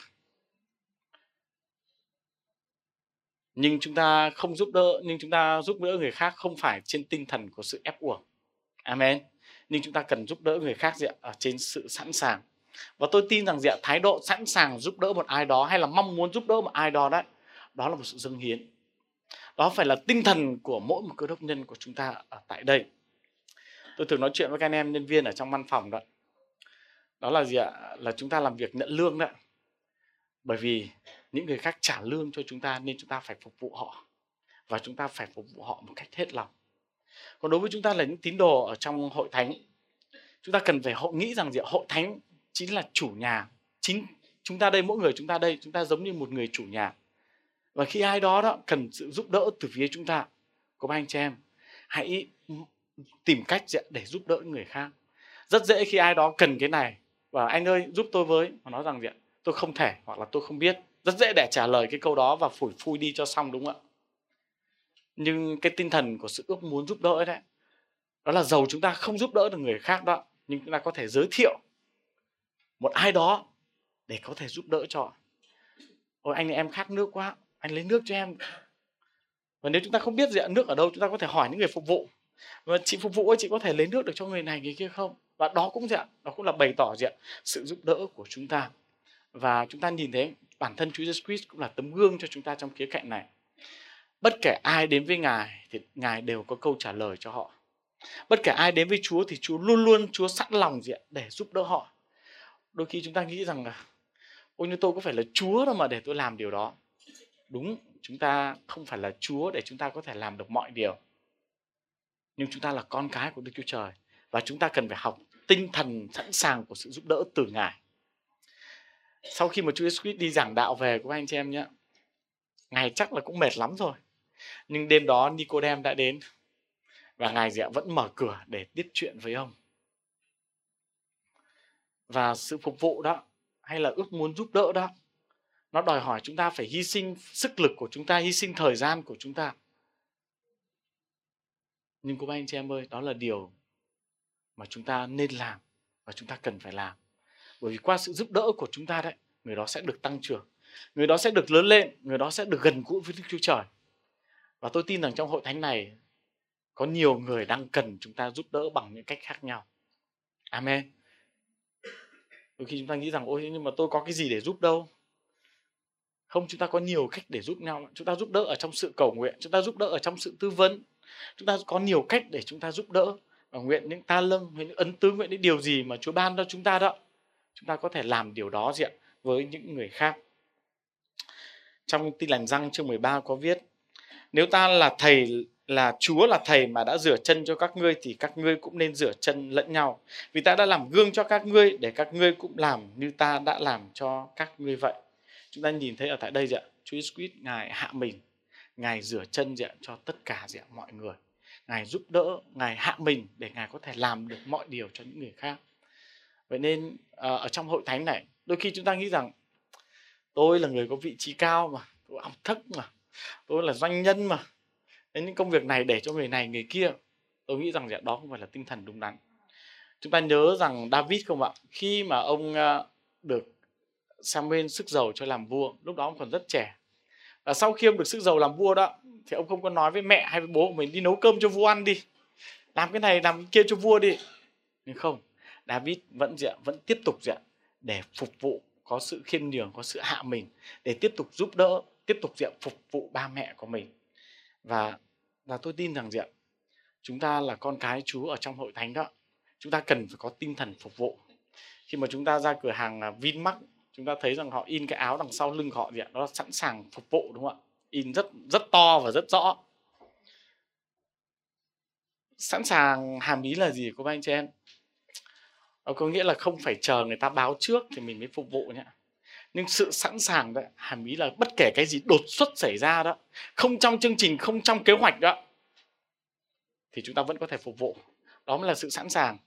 Nhưng chúng ta không giúp đỡ, nhưng chúng ta giúp đỡ người khác không phải trên tinh thần của sự ép buộc. Amen nhưng chúng ta cần giúp đỡ người khác gì ạ? Ở trên sự sẵn sàng. Và tôi tin rằng gì ạ? Thái độ sẵn sàng giúp đỡ một ai đó hay là mong muốn giúp đỡ một ai đó đấy, đó là một sự dâng hiến. Đó phải là tinh thần của mỗi một cơ đốc nhân của chúng ta ở tại đây. Tôi thường nói chuyện với các anh em nhân viên ở trong văn phòng đó. Đó là gì ạ? Là chúng ta làm việc nhận lương đó bởi vì những người khác trả lương cho chúng ta nên chúng ta phải phục vụ họ. Và chúng ta phải phục vụ họ một cách hết lòng còn đối với chúng ta là những tín đồ ở trong hội thánh, chúng ta cần phải hội nghĩ rằng gì hội thánh chính là chủ nhà. Chính chúng ta đây, mỗi người chúng ta đây, chúng ta giống như một người chủ nhà. Và khi ai đó đó cần sự giúp đỡ từ phía chúng ta, có ba anh chị em, hãy tìm cách để giúp đỡ người khác. Rất dễ khi ai đó cần cái này và anh ơi, giúp tôi với. Mà nói rằng gì tôi không thể hoặc là tôi không biết. Rất dễ để trả lời cái câu đó và phủi phui đi cho xong, đúng không ạ? Nhưng cái tinh thần của sự ước muốn giúp đỡ đấy, đó là giàu chúng ta không giúp đỡ được người khác đó, nhưng chúng ta có thể giới thiệu một ai đó để có thể giúp đỡ cho. Ôi, anh em khát nước quá, anh lấy nước cho em. Và nếu chúng ta không biết gì nước ở đâu, chúng ta có thể hỏi những người phục vụ. Và chị phục vụ ơi chị có thể lấy nước được cho người này, người kia không? Và đó cũng diện đó cũng là bày tỏ gì ạ, sự giúp đỡ của chúng ta. Và chúng ta nhìn thấy bản thân Chúa Jesus Christ cũng là tấm gương cho chúng ta trong khía cạnh này bất kể ai đến với ngài thì ngài đều có câu trả lời cho họ. Bất kể ai đến với Chúa thì Chúa luôn luôn Chúa sẵn lòng diện để giúp đỡ họ. Đôi khi chúng ta nghĩ rằng là ôi như tôi có phải là Chúa đâu mà để tôi làm điều đó. Đúng chúng ta không phải là Chúa để chúng ta có thể làm được mọi điều. Nhưng chúng ta là con cái của Đức Chúa Trời và chúng ta cần phải học tinh thần sẵn sàng của sự giúp đỡ từ Ngài. Sau khi mà Chúa Jesus đi giảng đạo về của anh chị em nhé, Ngài chắc là cũng mệt lắm rồi. Nhưng đêm đó Nicodem đã đến và Ngài dạ vẫn mở cửa để tiếp chuyện với ông. Và sự phục vụ đó hay là ước muốn giúp đỡ đó nó đòi hỏi chúng ta phải hy sinh sức lực của chúng ta, hy sinh thời gian của chúng ta. Nhưng cô bác anh chị em ơi đó là điều mà chúng ta nên làm và chúng ta cần phải làm. Bởi vì qua sự giúp đỡ của chúng ta đấy người đó sẽ được tăng trưởng người đó sẽ được lớn lên người đó sẽ được gần gũi với đức chúa trời và tôi tin rằng trong hội thánh này, có nhiều người đang cần chúng ta giúp đỡ bằng những cách khác nhau. Amen. Đôi khi chúng ta nghĩ rằng, ôi, nhưng mà tôi có cái gì để giúp đâu? Không, chúng ta có nhiều cách để giúp nhau. Chúng ta giúp đỡ ở trong sự cầu nguyện, chúng ta giúp đỡ ở trong sự tư vấn. Chúng ta có nhiều cách để chúng ta giúp đỡ. Và nguyện những ta lâng, nguyện những ấn tứ, nguyện những điều gì mà Chúa ban cho chúng ta đó, chúng ta có thể làm điều đó diện với những người khác. Trong tin lành răng chương 13 có viết nếu ta là thầy, là Chúa là thầy mà đã rửa chân cho các ngươi thì các ngươi cũng nên rửa chân lẫn nhau. Vì ta đã làm gương cho các ngươi để các ngươi cũng làm như ta đã làm cho các ngươi vậy. Chúng ta nhìn thấy ở tại đây ạ, Chúa Jesus ngài hạ mình, ngài rửa chân ạ, cho tất cả ạ, mọi người. Ngài giúp đỡ, ngài hạ mình để ngài có thể làm được mọi điều cho những người khác. Vậy nên ờ, ở trong hội thánh này, đôi khi chúng ta nghĩ rằng, tôi là người có vị trí cao mà, tôi học thức mà tôi là doanh nhân mà. Đến những công việc này để cho người này, người kia, tôi nghĩ rằng đó không phải là tinh thần đúng đắn. Chúng ta nhớ rằng David không ạ? Khi mà ông ờ, được Samuel sức giàu cho làm vua, lúc đó ông còn rất trẻ. Và sau khi ông được sức giàu làm vua đó, thì ông không có nói với mẹ hay với bố của mình, đi nấu cơm cho vua ăn đi. Làm cái này làm cái kia cho vua đi. Nhưng không, David vẫn diện vẫn tiếp tục diện để phục vụ, có sự khiêm nhường, có sự hạ mình, để tiếp tục giúp đỡ tiếp tục diện phục vụ ba mẹ của mình. Và và tôi tin rằng diện chúng ta là con cái Chúa ở trong hội thánh đó. Chúng ta cần phải có tinh thần phục vụ. Khi mà chúng ta ra cửa hàng à, Vinmark chúng ta thấy rằng họ in cái áo đằng sau lưng họ Diệm, nó sẵn sàng phục vụ đúng không ạ? In rất rất to và rất rõ. Sẵn sàng hàm ý là gì cô bác anh chị em? Nó có nghĩa là không phải chờ người ta báo trước thì mình mới phục vụ nhé nhưng sự sẵn sàng đấy hàm ý là bất kể cái gì đột xuất xảy ra đó không trong chương trình không trong kế hoạch đó thì chúng ta vẫn có thể phục vụ. Đó mới là sự sẵn sàng.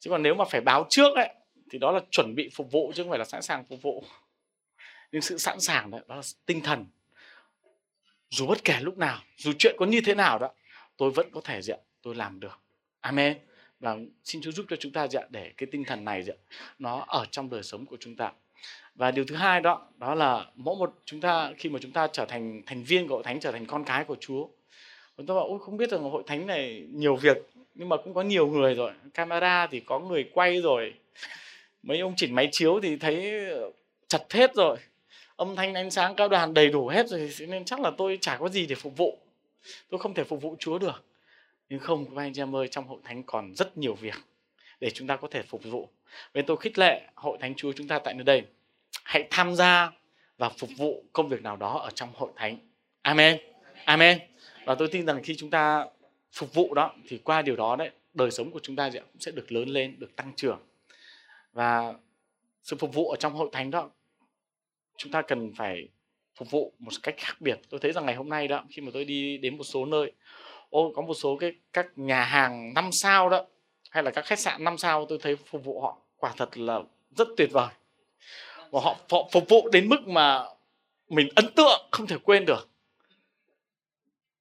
Chứ còn nếu mà phải báo trước ấy thì đó là chuẩn bị phục vụ chứ không phải là sẵn sàng phục vụ. Nhưng sự sẵn sàng đó, đó là tinh thần. Dù bất kể lúc nào dù chuyện có như thế nào đó tôi vẫn có thể diện tôi làm được. Amen. Và xin Chúa giúp cho chúng ta diện để cái tinh thần này diện nó ở trong đời sống của chúng ta và điều thứ hai đó đó là mỗi một chúng ta, khi mà chúng ta trở thành thành viên của hội thánh, trở thành con cái của Chúa, chúng ta bảo, ôi, không biết rằng hội thánh này nhiều việc, nhưng mà cũng có nhiều người rồi. Camera thì có người quay rồi. Mấy ông chỉnh máy chiếu thì thấy chặt hết rồi. Âm thanh ánh sáng cao đoàn đầy đủ hết rồi nên chắc là tôi chả có gì để phục vụ. Tôi không thể phục vụ chúa được. Nhưng không, các anh chị em ơi, trong hội thánh còn rất nhiều việc để chúng ta có thể phục vụ. Nên tôi khích lệ hội thánh chúa chúng ta tại nơi đây hãy tham gia và phục vụ công việc nào đó ở trong hội thánh. Amen. Amen. Và tôi tin rằng khi chúng ta phục vụ đó, thì qua điều đó đấy, đời sống của chúng ta cũng sẽ được lớn lên, được tăng trưởng. Và sự phục vụ ở trong hội thánh đó, chúng ta cần phải phục vụ một cách khác biệt. Tôi thấy rằng ngày hôm nay đó, khi mà tôi đi đến một số nơi, ô, có một số cái, các nhà hàng năm sao đó, hay là các khách sạn năm sao, tôi thấy phục vụ họ quả thật là rất tuyệt vời và họ, phục vụ đến mức mà mình ấn tượng không thể quên được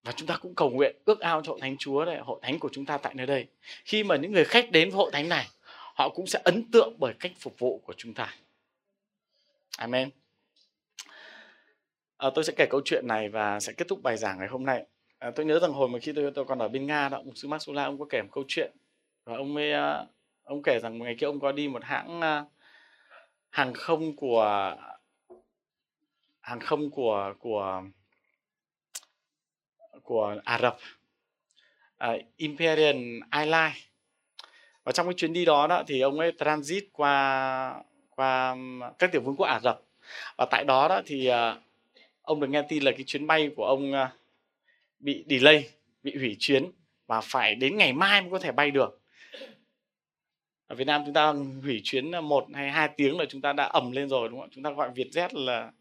và chúng ta cũng cầu nguyện ước ao cho hội thánh Chúa này, hội thánh của chúng ta tại nơi đây. Khi mà những người khách đến với hội thánh này, họ cũng sẽ ấn tượng bởi cách phục vụ của chúng ta. Amen. À, tôi sẽ kể câu chuyện này và sẽ kết thúc bài giảng ngày hôm nay. À, tôi nhớ rằng hồi mà khi tôi tôi còn ở bên Nga đó, ông sư Maxula ông có kể một câu chuyện và ông ấy à, ông kể rằng ngày kia ông có đi một hãng à, hàng không của hàng không của của của Ả Rập uh, Imperial Airlines. Và trong cái chuyến đi đó đó thì ông ấy transit qua qua um, các tiểu vương quốc Ả Rập. Và tại đó đó thì uh, ông được nghe tin là cái chuyến bay của ông uh, bị delay bị hủy chuyến và phải đến ngày mai mới có thể bay được ở Việt Nam chúng ta hủy chuyến à, một hay hai tiếng là chúng ta đã ẩm lên rồi, đúng không chúng ta gọi Vietjet là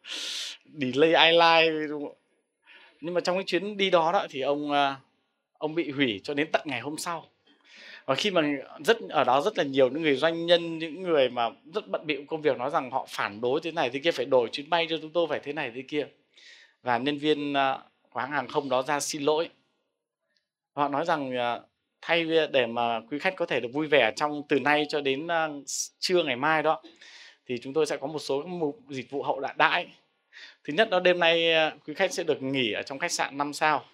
delay airline đúng không nhưng mà trong cái chuyến đi đó đó thì ông à, ông bị hủy cho đến tận ngày hôm sau. Và khi mà rất, ở đó rất là nhiều những người doanh nhân, những người mà rất bận bịu công việc nói rằng họ phản đối thế này thế kia, phải đổi chuyến bay cho chúng tôi, phải thế này thế kia. Và nhân viên à, của hãng hàng không đó ra xin lỗi. Họ nói rằng thay để mà quý khách có thể được vui vẻ trong từ nay cho đến trưa ngày mai đó, thì chúng tôi sẽ có một số mục dịch vụ hậu đãi. Thứ nhất đó, đêm nay quý khách sẽ được nghỉ ở trong khách sạn 5 sao.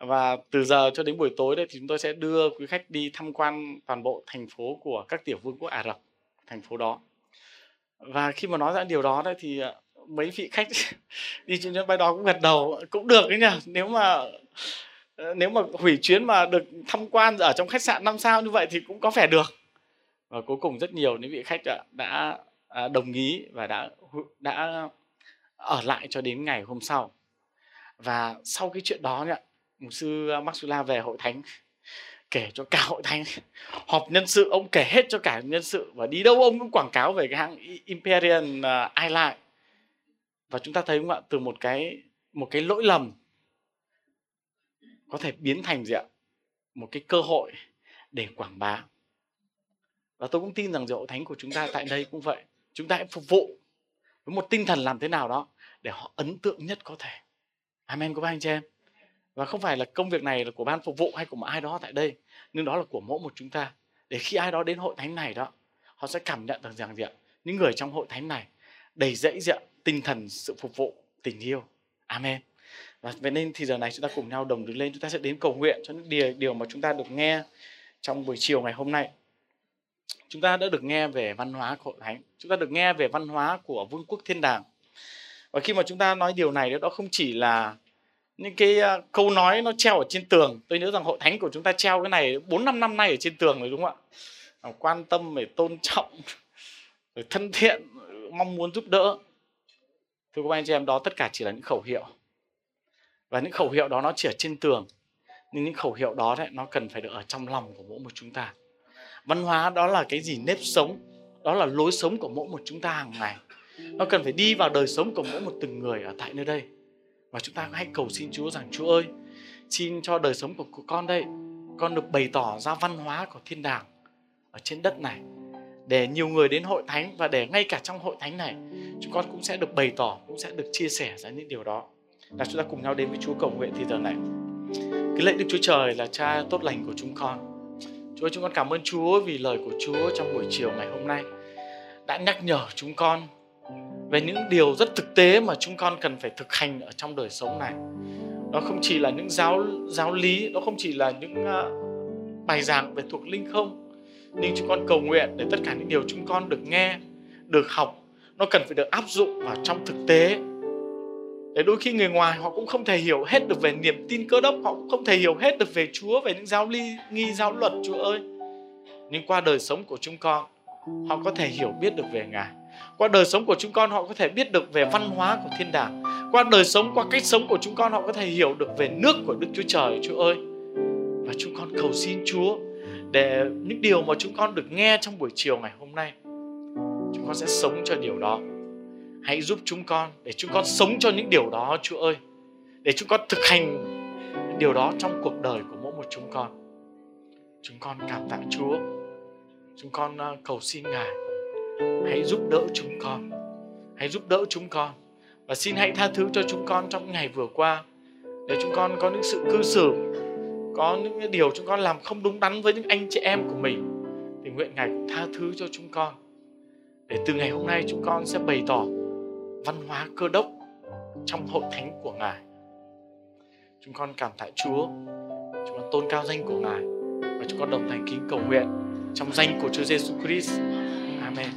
Và từ giờ cho đến buổi tối đây thì chúng tôi sẽ đưa quý khách đi tham quan toàn bộ thành phố của các tiểu vương quốc Ả Rập, thành phố đó. Và khi mà nói ra điều đó đấy thì à, mấy vị khách [laughs] đi trên chuyến bay đó cũng gật đầu, cũng được đấy nhỉ? Nếu mà Ờ, nếu mà hủy chuyến mà được tham quan ở trong khách sạn 5 sao như vậy thì cũng có vẻ được. Và cuối cùng rất nhiều những vị khách đã, đã đồng ý và đã đã ở lại cho đến ngày hôm sau. Và sau cái chuyện đó nhỉ mục sư Maxula về hội thánh kể cho cả hội thánh họp nhân sự ông kể hết cho cả nhân sự và đi đâu ông cũng quảng cáo về cái hãng Imperial à, Airlines và chúng ta thấy không ạ từ một cái một cái lỗi lầm có thể biến thành gì ạ? Một cái cơ hội để quảng bá. Và tôi cũng tin rằng hội thánh của chúng ta tại đây cũng vậy. Chúng ta hãy phục vụ với một tinh thần làm thế nào đó để họ ấn tượng nhất có thể. Amen của ba anh chị em? Và không phải là công việc này là của ban phục vụ hay của một ai đó tại đây, nhưng đó là của mỗi một chúng ta. Để khi ai đó đến hội thánh này đó, họ sẽ cảm nhận được rằng gì ạ? Những người trong hội thánh này đầy dẫy gì tinh thần sự phục vụ, tình yêu. Amen và vậy nên thì giờ này chúng ta cùng nhau đồng đứng lên chúng ta sẽ đến cầu nguyện cho những điều, điều mà chúng ta được nghe trong buổi chiều ngày hôm nay. Chúng ta đã được nghe về văn hóa của hội thánh. Chúng ta được nghe về văn hóa của vương quốc thiên đàng. Và khi mà chúng ta nói điều này đó không chỉ là những cái à, câu nói nó treo ở trên tường. Tôi nhớ rằng hội thánh của chúng ta treo cái này bốn năm năm nay ở trên tường rồi đúng không ạ? À, quan tâm về tôn trọng [laughs] để thân thiện mong muốn giúp đỡ. Thưa các anh chị em đó tất cả chỉ là những khẩu hiệu và những khẩu hiệu đó nó chỉ ở trên tường. Nhưng những khẩu hiệu đó đấy, nó cần phải được ở trong lòng của mỗi một chúng ta. Văn hóa đó là cái gì? Nếp sống. Đó là lối sống của mỗi một chúng ta hàng ngày. Nó cần phải đi vào đời sống của mỗi một từng người ở tại nơi đây. Và chúng ta hãy cầu xin Chúa rằng, Chúa ơi, xin cho đời sống của con đây, con được bày tỏ ra văn hóa của thiên đàng ở trên đất này. Để nhiều người đến hội thánh và để ngay cả trong hội thánh này, chúng con cũng sẽ được bày tỏ, cũng sẽ được chia sẻ ra những điều đó là chúng ta cùng nhau đến với Chúa cầu nguyện thì giờ này. Cái lệnh Đức Chúa Trời là Cha tốt lành của chúng con. Chúa chúng con cảm ơn Chúa vì lời của Chúa trong buổi chiều ngày hôm nay đã nhắc nhở chúng con về những điều rất thực tế mà chúng con cần phải thực hành ở trong đời sống này. Nó không chỉ là những giáo giáo lý nó không chỉ là những uh, bài giảng về thuộc linh không nhưng chúng con cầu nguyện để tất cả những điều chúng con được nghe được học nó cần phải được áp dụng vào trong thực tế để đôi khi người ngoài họ cũng không thể hiểu hết được về niềm tin cơ đốc, họ cũng không thể hiểu hết được về Chúa, về những giáo lý nghi giáo luật. Chúa ơi, nhưng qua đời sống của chúng con, họ có thể hiểu biết được về Ngài. Qua đời sống của chúng con, họ có thể biết được về văn hóa của thiên đàng. Qua đời sống, qua cách sống của chúng con, họ có thể hiểu được về nước của đức chúa trời, chúa ơi. Và chúng con cầu xin chúa để những điều mà chúng con được nghe trong buổi chiều ngày hôm nay, chúng con sẽ sống cho điều đó hãy giúp chúng con để chúng con sống cho những điều đó, chúa ơi. Để chúng con thực hành điều đó trong cuộc đời của mỗi một chúng con. Chúng con cảm tạ chúa. Chúng con ờ, cầu xin ngài. Hãy giúp đỡ chúng con. Hãy giúp đỡ chúng con. Và xin hãy tha thứ cho chúng con trong ngày vừa qua. Để chúng con có những sự cư xử, có những điều chúng con làm không đúng đắn với những anh chị em của mình, thì nguyện ngài tha thứ cho chúng con. Để từ ngày hôm nay chúng con sẽ bày tỏ văn hóa cơ đốc trong hội thánh của ngài chúng con cảm tạ chúa chúng con tôn cao danh của ngài và chúng con đồng thành kính cầu nguyện trong danh của Chúa Giêsu Christ. Amen.